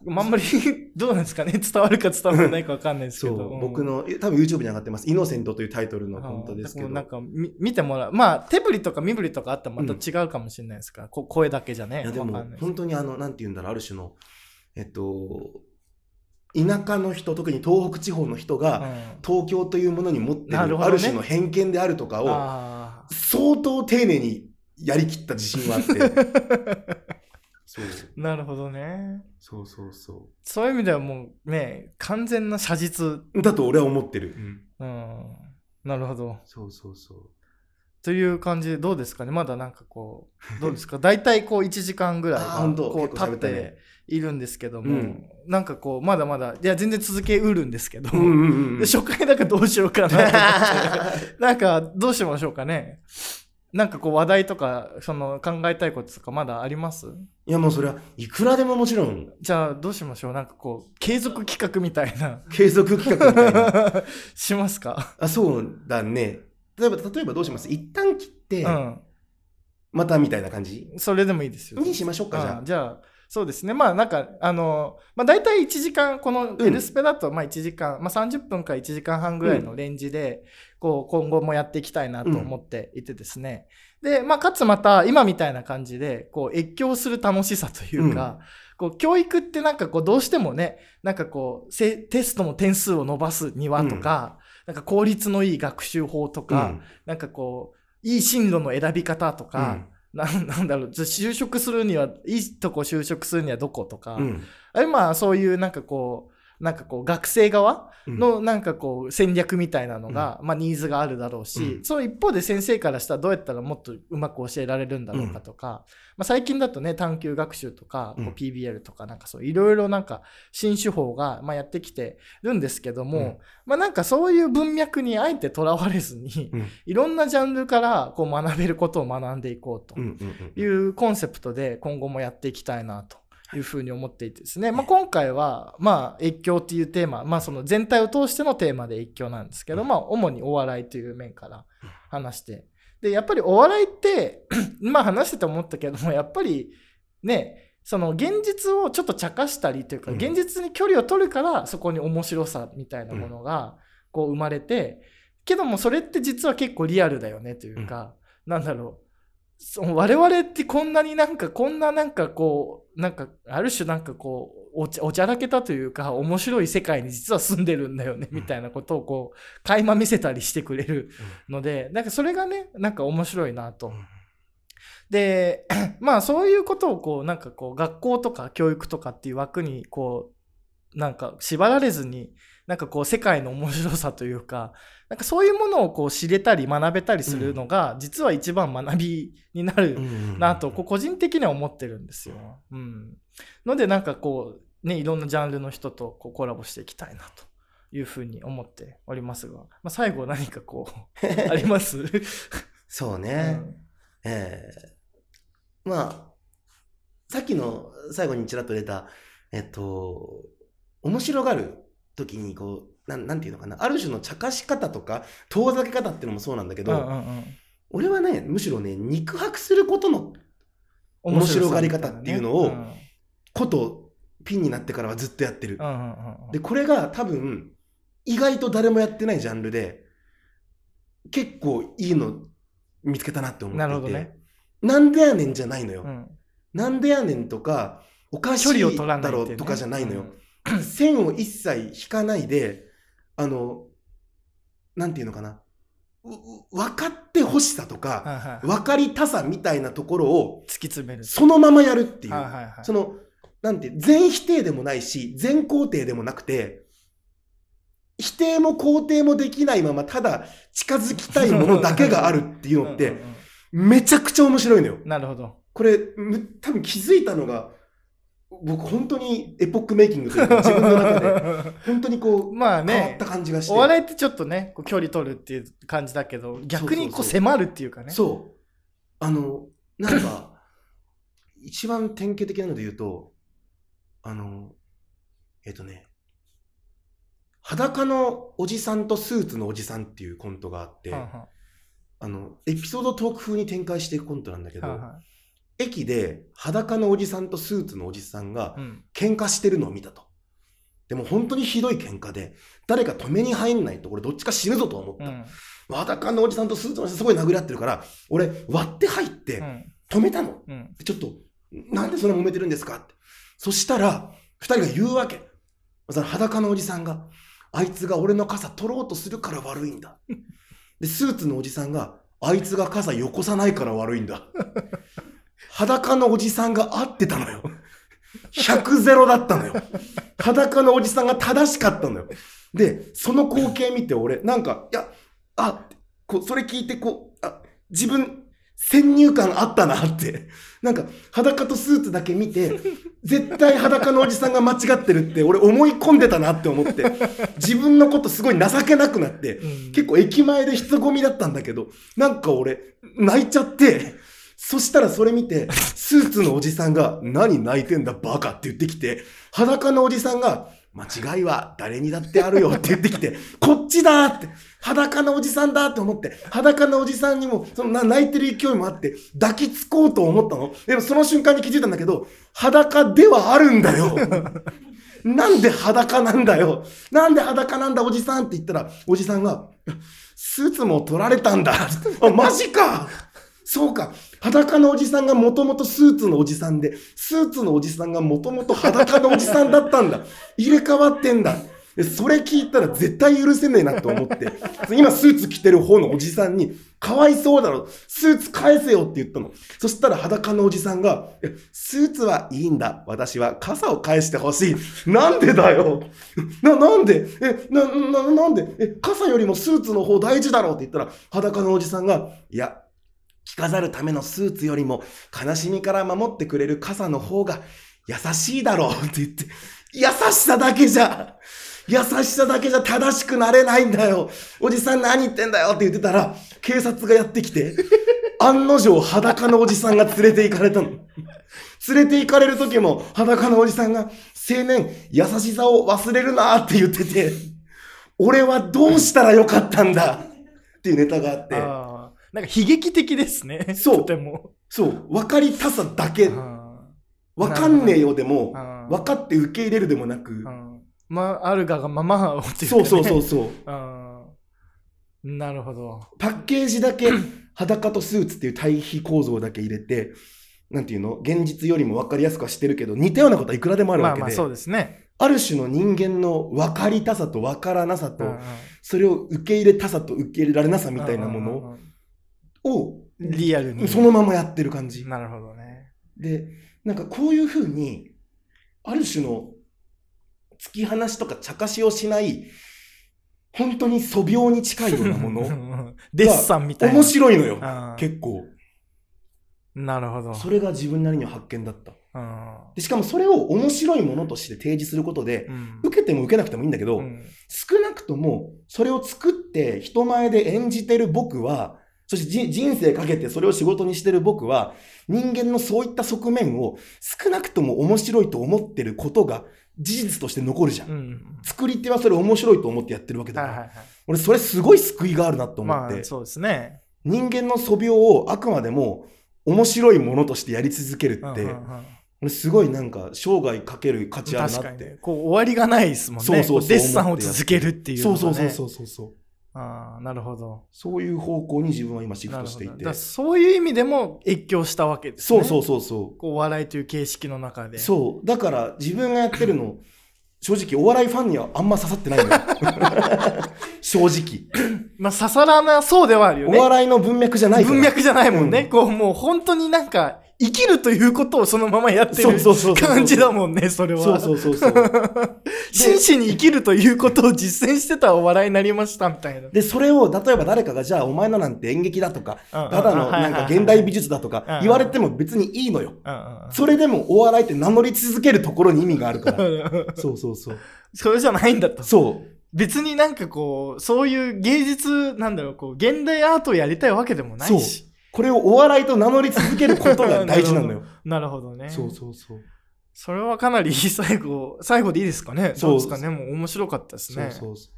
ああんまり どうなんですかね？伝わるか伝わらないかわかんないですけど。そう、ん僕の、え多分 YouTube に上がってます。イノセントというタイトルのコントですけど。なんかみ見てもらう。まあ、手振りとか身振りとかあったらまた違うかもしれないですか？ら、こ声だけじゃね？いやでも本当にあの、なんて言うんだろう、ある種の、えっと、田舎の人、特に東北地方の人が、うん東京というものに持ってる、ある種の偏見であるとかを、あ相当丁寧にやりきった自信はあって。そう。ーなるほどね。そうそうそそういう意味ではもうね、完全な写実。う。だと俺は思ってる。うん。なるほど。そうそうそう。という感じでどうですかね？まだなんかこう、どうですか？大体こう1時間ぐらいこう経っているんですけども、うんなんかこう、まだまだ、いや全然続けうるんですけど、うんうんうんで初回だからどうしようかな。なんか、どうしましょうかね？なんかこう話題とか、その考えたいこととかまだあります？いやもうそれはいくらでももちろんじゃあどうしましょう？なんかこう、継続企画みたいな。継続企画みたいな。しますか？あ、そうだね。例えば、例えばどうします？一旦切って、うん。またみたいな感じ？それでもいいですよ。にしましょうか、じゃうんじゃあ、そうですね。まあなんか、あの、まあ大体1時間、このうん。エルスペだと、まあ1時間、まあ30分から1時間半ぐらいのレンジで、こう、今後もやっていきたいなと思っていてですね。で、まあ、かつまた、今みたいな感じで、こう、越境する楽しさというか、こう、教育ってなんかこう、どうしてもね、なんかこう、せテストの点数を伸ばすにはとか、なんか効率のいい学習法とか、うん。なんかこう、いい進路の選び方とか、なん なんだろう、就職するには、いいとこ就職するにはどことか、うん。あれまあそういうなんかこう、なんかこう学生側のなんかこう戦略みたいなのが、まあニーズがあるだろうし、うん。その一方で先生からしたらどうやったらもっとうまく教えられるんだろうかとか、まあ最近だとね探究学習とか、こううん PBL とかなんかそういろいろなんか新手法がまあやってきてるんですけども、うん。まあなんかそういう文脈にあえてとらわれずに、うん。いろんなジャンルからこう学べることを学んでいこうと。いうんうコンセプトで今後もやっていきたいなというふうに思っていてですね、まあ、今回は、まあ、越境っていうテーマ、まあ、その全体を通してのテーマで越境なんですけど、まあ、主にお笑いという面から話して、で、やっぱりお笑いって、まあ話してて思ったけども、やっぱりね、その現実をちょっと茶化したりというか、うん。現実に距離を取るから、そこに面白さみたいなものがこう生まれて、けどもそれって実は結構リアルだよねというか、なんだろう。その我々ってこんなになんかこんななんかこうなんかある種なんかこうおちおちゃらけたというか面白い世界に実は住んでるんだよねうんみたいなことをこう垣間見せたりしてくれるのでなんかそれがねなんか面白いなと。で まあそういうことをこうなんかこう学校とか教育とかっていう枠にこうなんか縛られずになんかこう世界の面白さというかなんかそういうものをこう知れたり学べたりするのが実は一番学びになるなとこう個人的には思ってるんですよ。うん、のでなんかこうねいろんなジャンルの人とこうコラボしていきたいなというふうに思っておりますが、まあ、最後何かこう あります、そうね、うん。ええ。まあさっきの最後にちらっと出たえっと面白がる時にこうなんなんていうのかな。ある種の茶化し方とか遠ざけ方っていうのもそうなんだけど、うんうんうん。俺はねむしろね肉薄することの面白がり方っていうのをうんうんことピンになってからはずっとやってる、うんうんうんでこれが多分意外と誰もやってないジャンルで結構いいの見つけたなって思っていて。なるほどね。なんでやねんじゃないのよ、うん。なんでやねんとかおかしいだろうとかじゃないのよ、線を一切引かないであのなんていうのかな。分かってほしさとうんか分かりたさみたいなところを突き詰める。そのままやるっていう、そのなんて全否定でもないし全肯定でもなくて否定も肯定もできないままただ近づきたいものだけがあるっていうのってめちゃくちゃ面白いのよ。うんなるほど。これむ多分気づいたのが僕本当にエポックメイキングというか自分の中で 本当にこうまあね変わった感じがして。お笑いってちょっとねこう距離取るっていう感じだけど逆にこそう迫るっていうかね。そう。あのなんか 一番典型的なので言うとあのえっ、とね裸のおじさんとスーツのおじさんっていうコントがあって、はんはあのエピソードトーク風に展開していくコントなんだけど、んはん。は駅で裸のおじさんとスーツのおじさんが喧嘩してるのを見たと。でも本当にひどい喧嘩で、誰か止めに入んないと、俺どっちか死ぬぞと思った。うん裸のおじさんとスーツのおじさんすごい殴り合ってるから、俺割って入ってうん止めたの。うんでちょっと、なんでそんな揉めてるんですか？って。そしたら、二人が言うわけ。その裸のおじさんが、あいつが俺の傘取ろうとするから悪いんだ。で、スーツのおじさんが、あいつが傘よこさないから悪いんだ。裸のおじさんが合ってたのよ。100ゼロだったのよ。裸のおじさんが正しかったのよ。で、その光景見て俺、なんか、いや、あ、こう、それ聞いてこう、あ、自分、先入観あったなって。なんか、裸とスーツだけ見て、絶対裸のおじさんが間違ってるって、俺思い込んでたなって思って、自分のことすごい情けなくなって、うん結構駅前で人混みだったんだけど、なんか俺、泣いちゃって、そしたらそれ見て、スーツのおじさんが、何泣いてんだバカって言ってきて、裸のおじさんが、間違いは誰にだってあるよって言ってきて、こっちだって、裸のおじさんだって思って、裸のおじさんにも、そのな泣いてる勢いもあって、抱きつこうと思ったの。でもその瞬間に気づいたんだけど、裸ではあるんだよ。なんで裸なんだよ。なんで裸なんだおじさんって言ったら、おじさんが、スーツも取られたんだ。あ、マジか。そうか。裸のおじさんがもともとスーツのおじさんで、スーツのおじさんがもともと裸のおじさんだったんだ。入れ替わってんだ。それ聞いたら絶対許せねえなと思って、今スーツ着てる方のおじさんに、かわいそうだろ、スーツ返せよって言ったの。そしたら裸のおじさんが、スーツはいいんだ。私は傘を返してほしい。なんでだよ。な、なんで？え、な、な、なんで？え、傘よりもスーツの方大事だろうって言ったら、裸のおじさんが、いや、着飾るためのスーツよりも悲しみから守ってくれる傘の方が優しいだろうって言って、優しさだけじゃ、優しさだけじゃ正しくなれないんだよ。おじさん何言ってんだよって言ってたら、警察がやってきて、案の定裸のおじさんが連れて行かれたの。連れて行かれる時も裸のおじさんが、青年、優しさを忘れるなって言ってて、俺はどうしたらよかったんだっていうネタがあって、なんか悲劇的ですね。そう。とても。そう、分かりたさだけ、あ分かんねえよでも分かって受け入れるでもなく、うん。まあ、あるががままをっていそうそうそうう。そう。なるほど。パッケージだけ 裸とスーツっていう対比構造だけ入れて、なんていうの？現実よりも分かりやすくはしてるけど、似たようなことはいくらでもあるわけで、まあまあそうですね。ある種の人間の分かりたさと分からなさと、それを受け入れたさと受け入れられなさみたいなものを、リアルに。そのままやってる感じ。なるほどね。で、なんかこういうふうに、ある種の突き放しとか茶化しをしない、本当に素描に近いようなもの、の。デッサンみたいな。面白いのよ。結構。なるほど。それが自分なりには発見だった。うんでしかもそれを面白いものとして提示することで、うん受けても受けなくてもいいんだけど、うん少なくともそれを作って人前で演じてる僕は、そしてじ人生かけてそれを仕事にしてる僕は、人間のそういった側面を少なくとも面白いと思ってることが事実として残るじゃん。うん作り手はそれ面白いと思ってやってるわけだから。はいはいはい。俺それすごい救いがあるなと思って、まあそうですね。人間の素描をあくまでも面白いものとしてやり続けるって、うんうんうん俺すごいなんか生涯かける価値あるなって。こう終わりがないですもんね。そうそうそうこデッサンを続けるっていうね。そうそうそうそうそうそう。ああ、なるほど。そういう方向に自分は今シフ。トしていて。そういう意味でも越境したわけですね。そうそうそうそこうお笑いという形式の中う。で。そう。だから自分がやってるの、正直お笑いファンにはあんま刺さってないのよ。正直。まあ刺さらなそうではあるよね。お笑いの文脈じゃない。文脈じゃないもんね。うんこうもう本当になんか生きるということをそのままやってる感じだもんね、それは。そうそうそうそう。真摯に生きるということを実践してたらお笑いになりましたみたいな。で、それを、例えば誰かが、じゃあ、お前のなんて演劇だとか、ただのなんか現代美術だとか言われても別にいいのよ。それでもお笑いって名乗り続けるところに意味があるから。そうそうそう。それじゃないんだと。そう。別になんかこう、そういう芸術、なんだろう、こう、現代アートをやりたいわけでもないし。これをお笑いと名乗り続けることが大事なのよ。なるほどね。そうそうそう。それはかなり最後、最後でいいですかね？そうですかね？もう面白かったですね。そうそうそ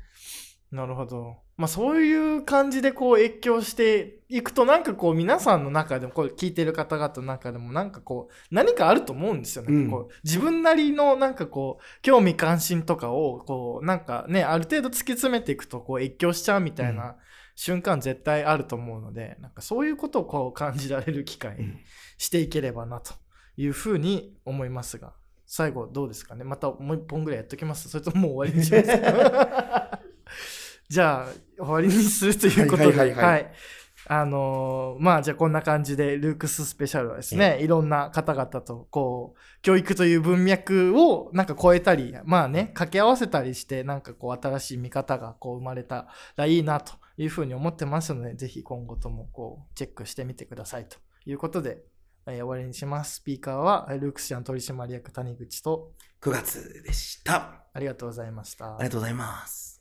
う。なるほど。まあそういう感じでこう越境していくとなんかこう皆さんの中でもこう聞いてる方々の中でもなんかこう何かあると思うんですよね。うんこう自分なりのなんかこう興味関心とかをこうなんかねある程度突き詰めていくとこう越境しちゃうみたいな瞬間絶対あると思うのでなんかそういうことをこう感じられる機会にしていければなというふうに思いますが最後どうですかね？またもう一本ぐらいやっときます？それとももう終わりにします？じゃあ終わりにするということで、はいあのーまあじゃあこんな感じでルークススペシャルはですね、いろんな方々とこう教育という文脈をなんか超えたりまあね掛け合わせたりしてなんかこう新しい見方がこう生まれたらいいなというふうに思ってますのでぜひ今後ともこうチェックしてみてくださいということで、えー終わりにしますスピーカーはえールークスジャン取締役谷口と9月でした。ありがとうございましたありがとうございます。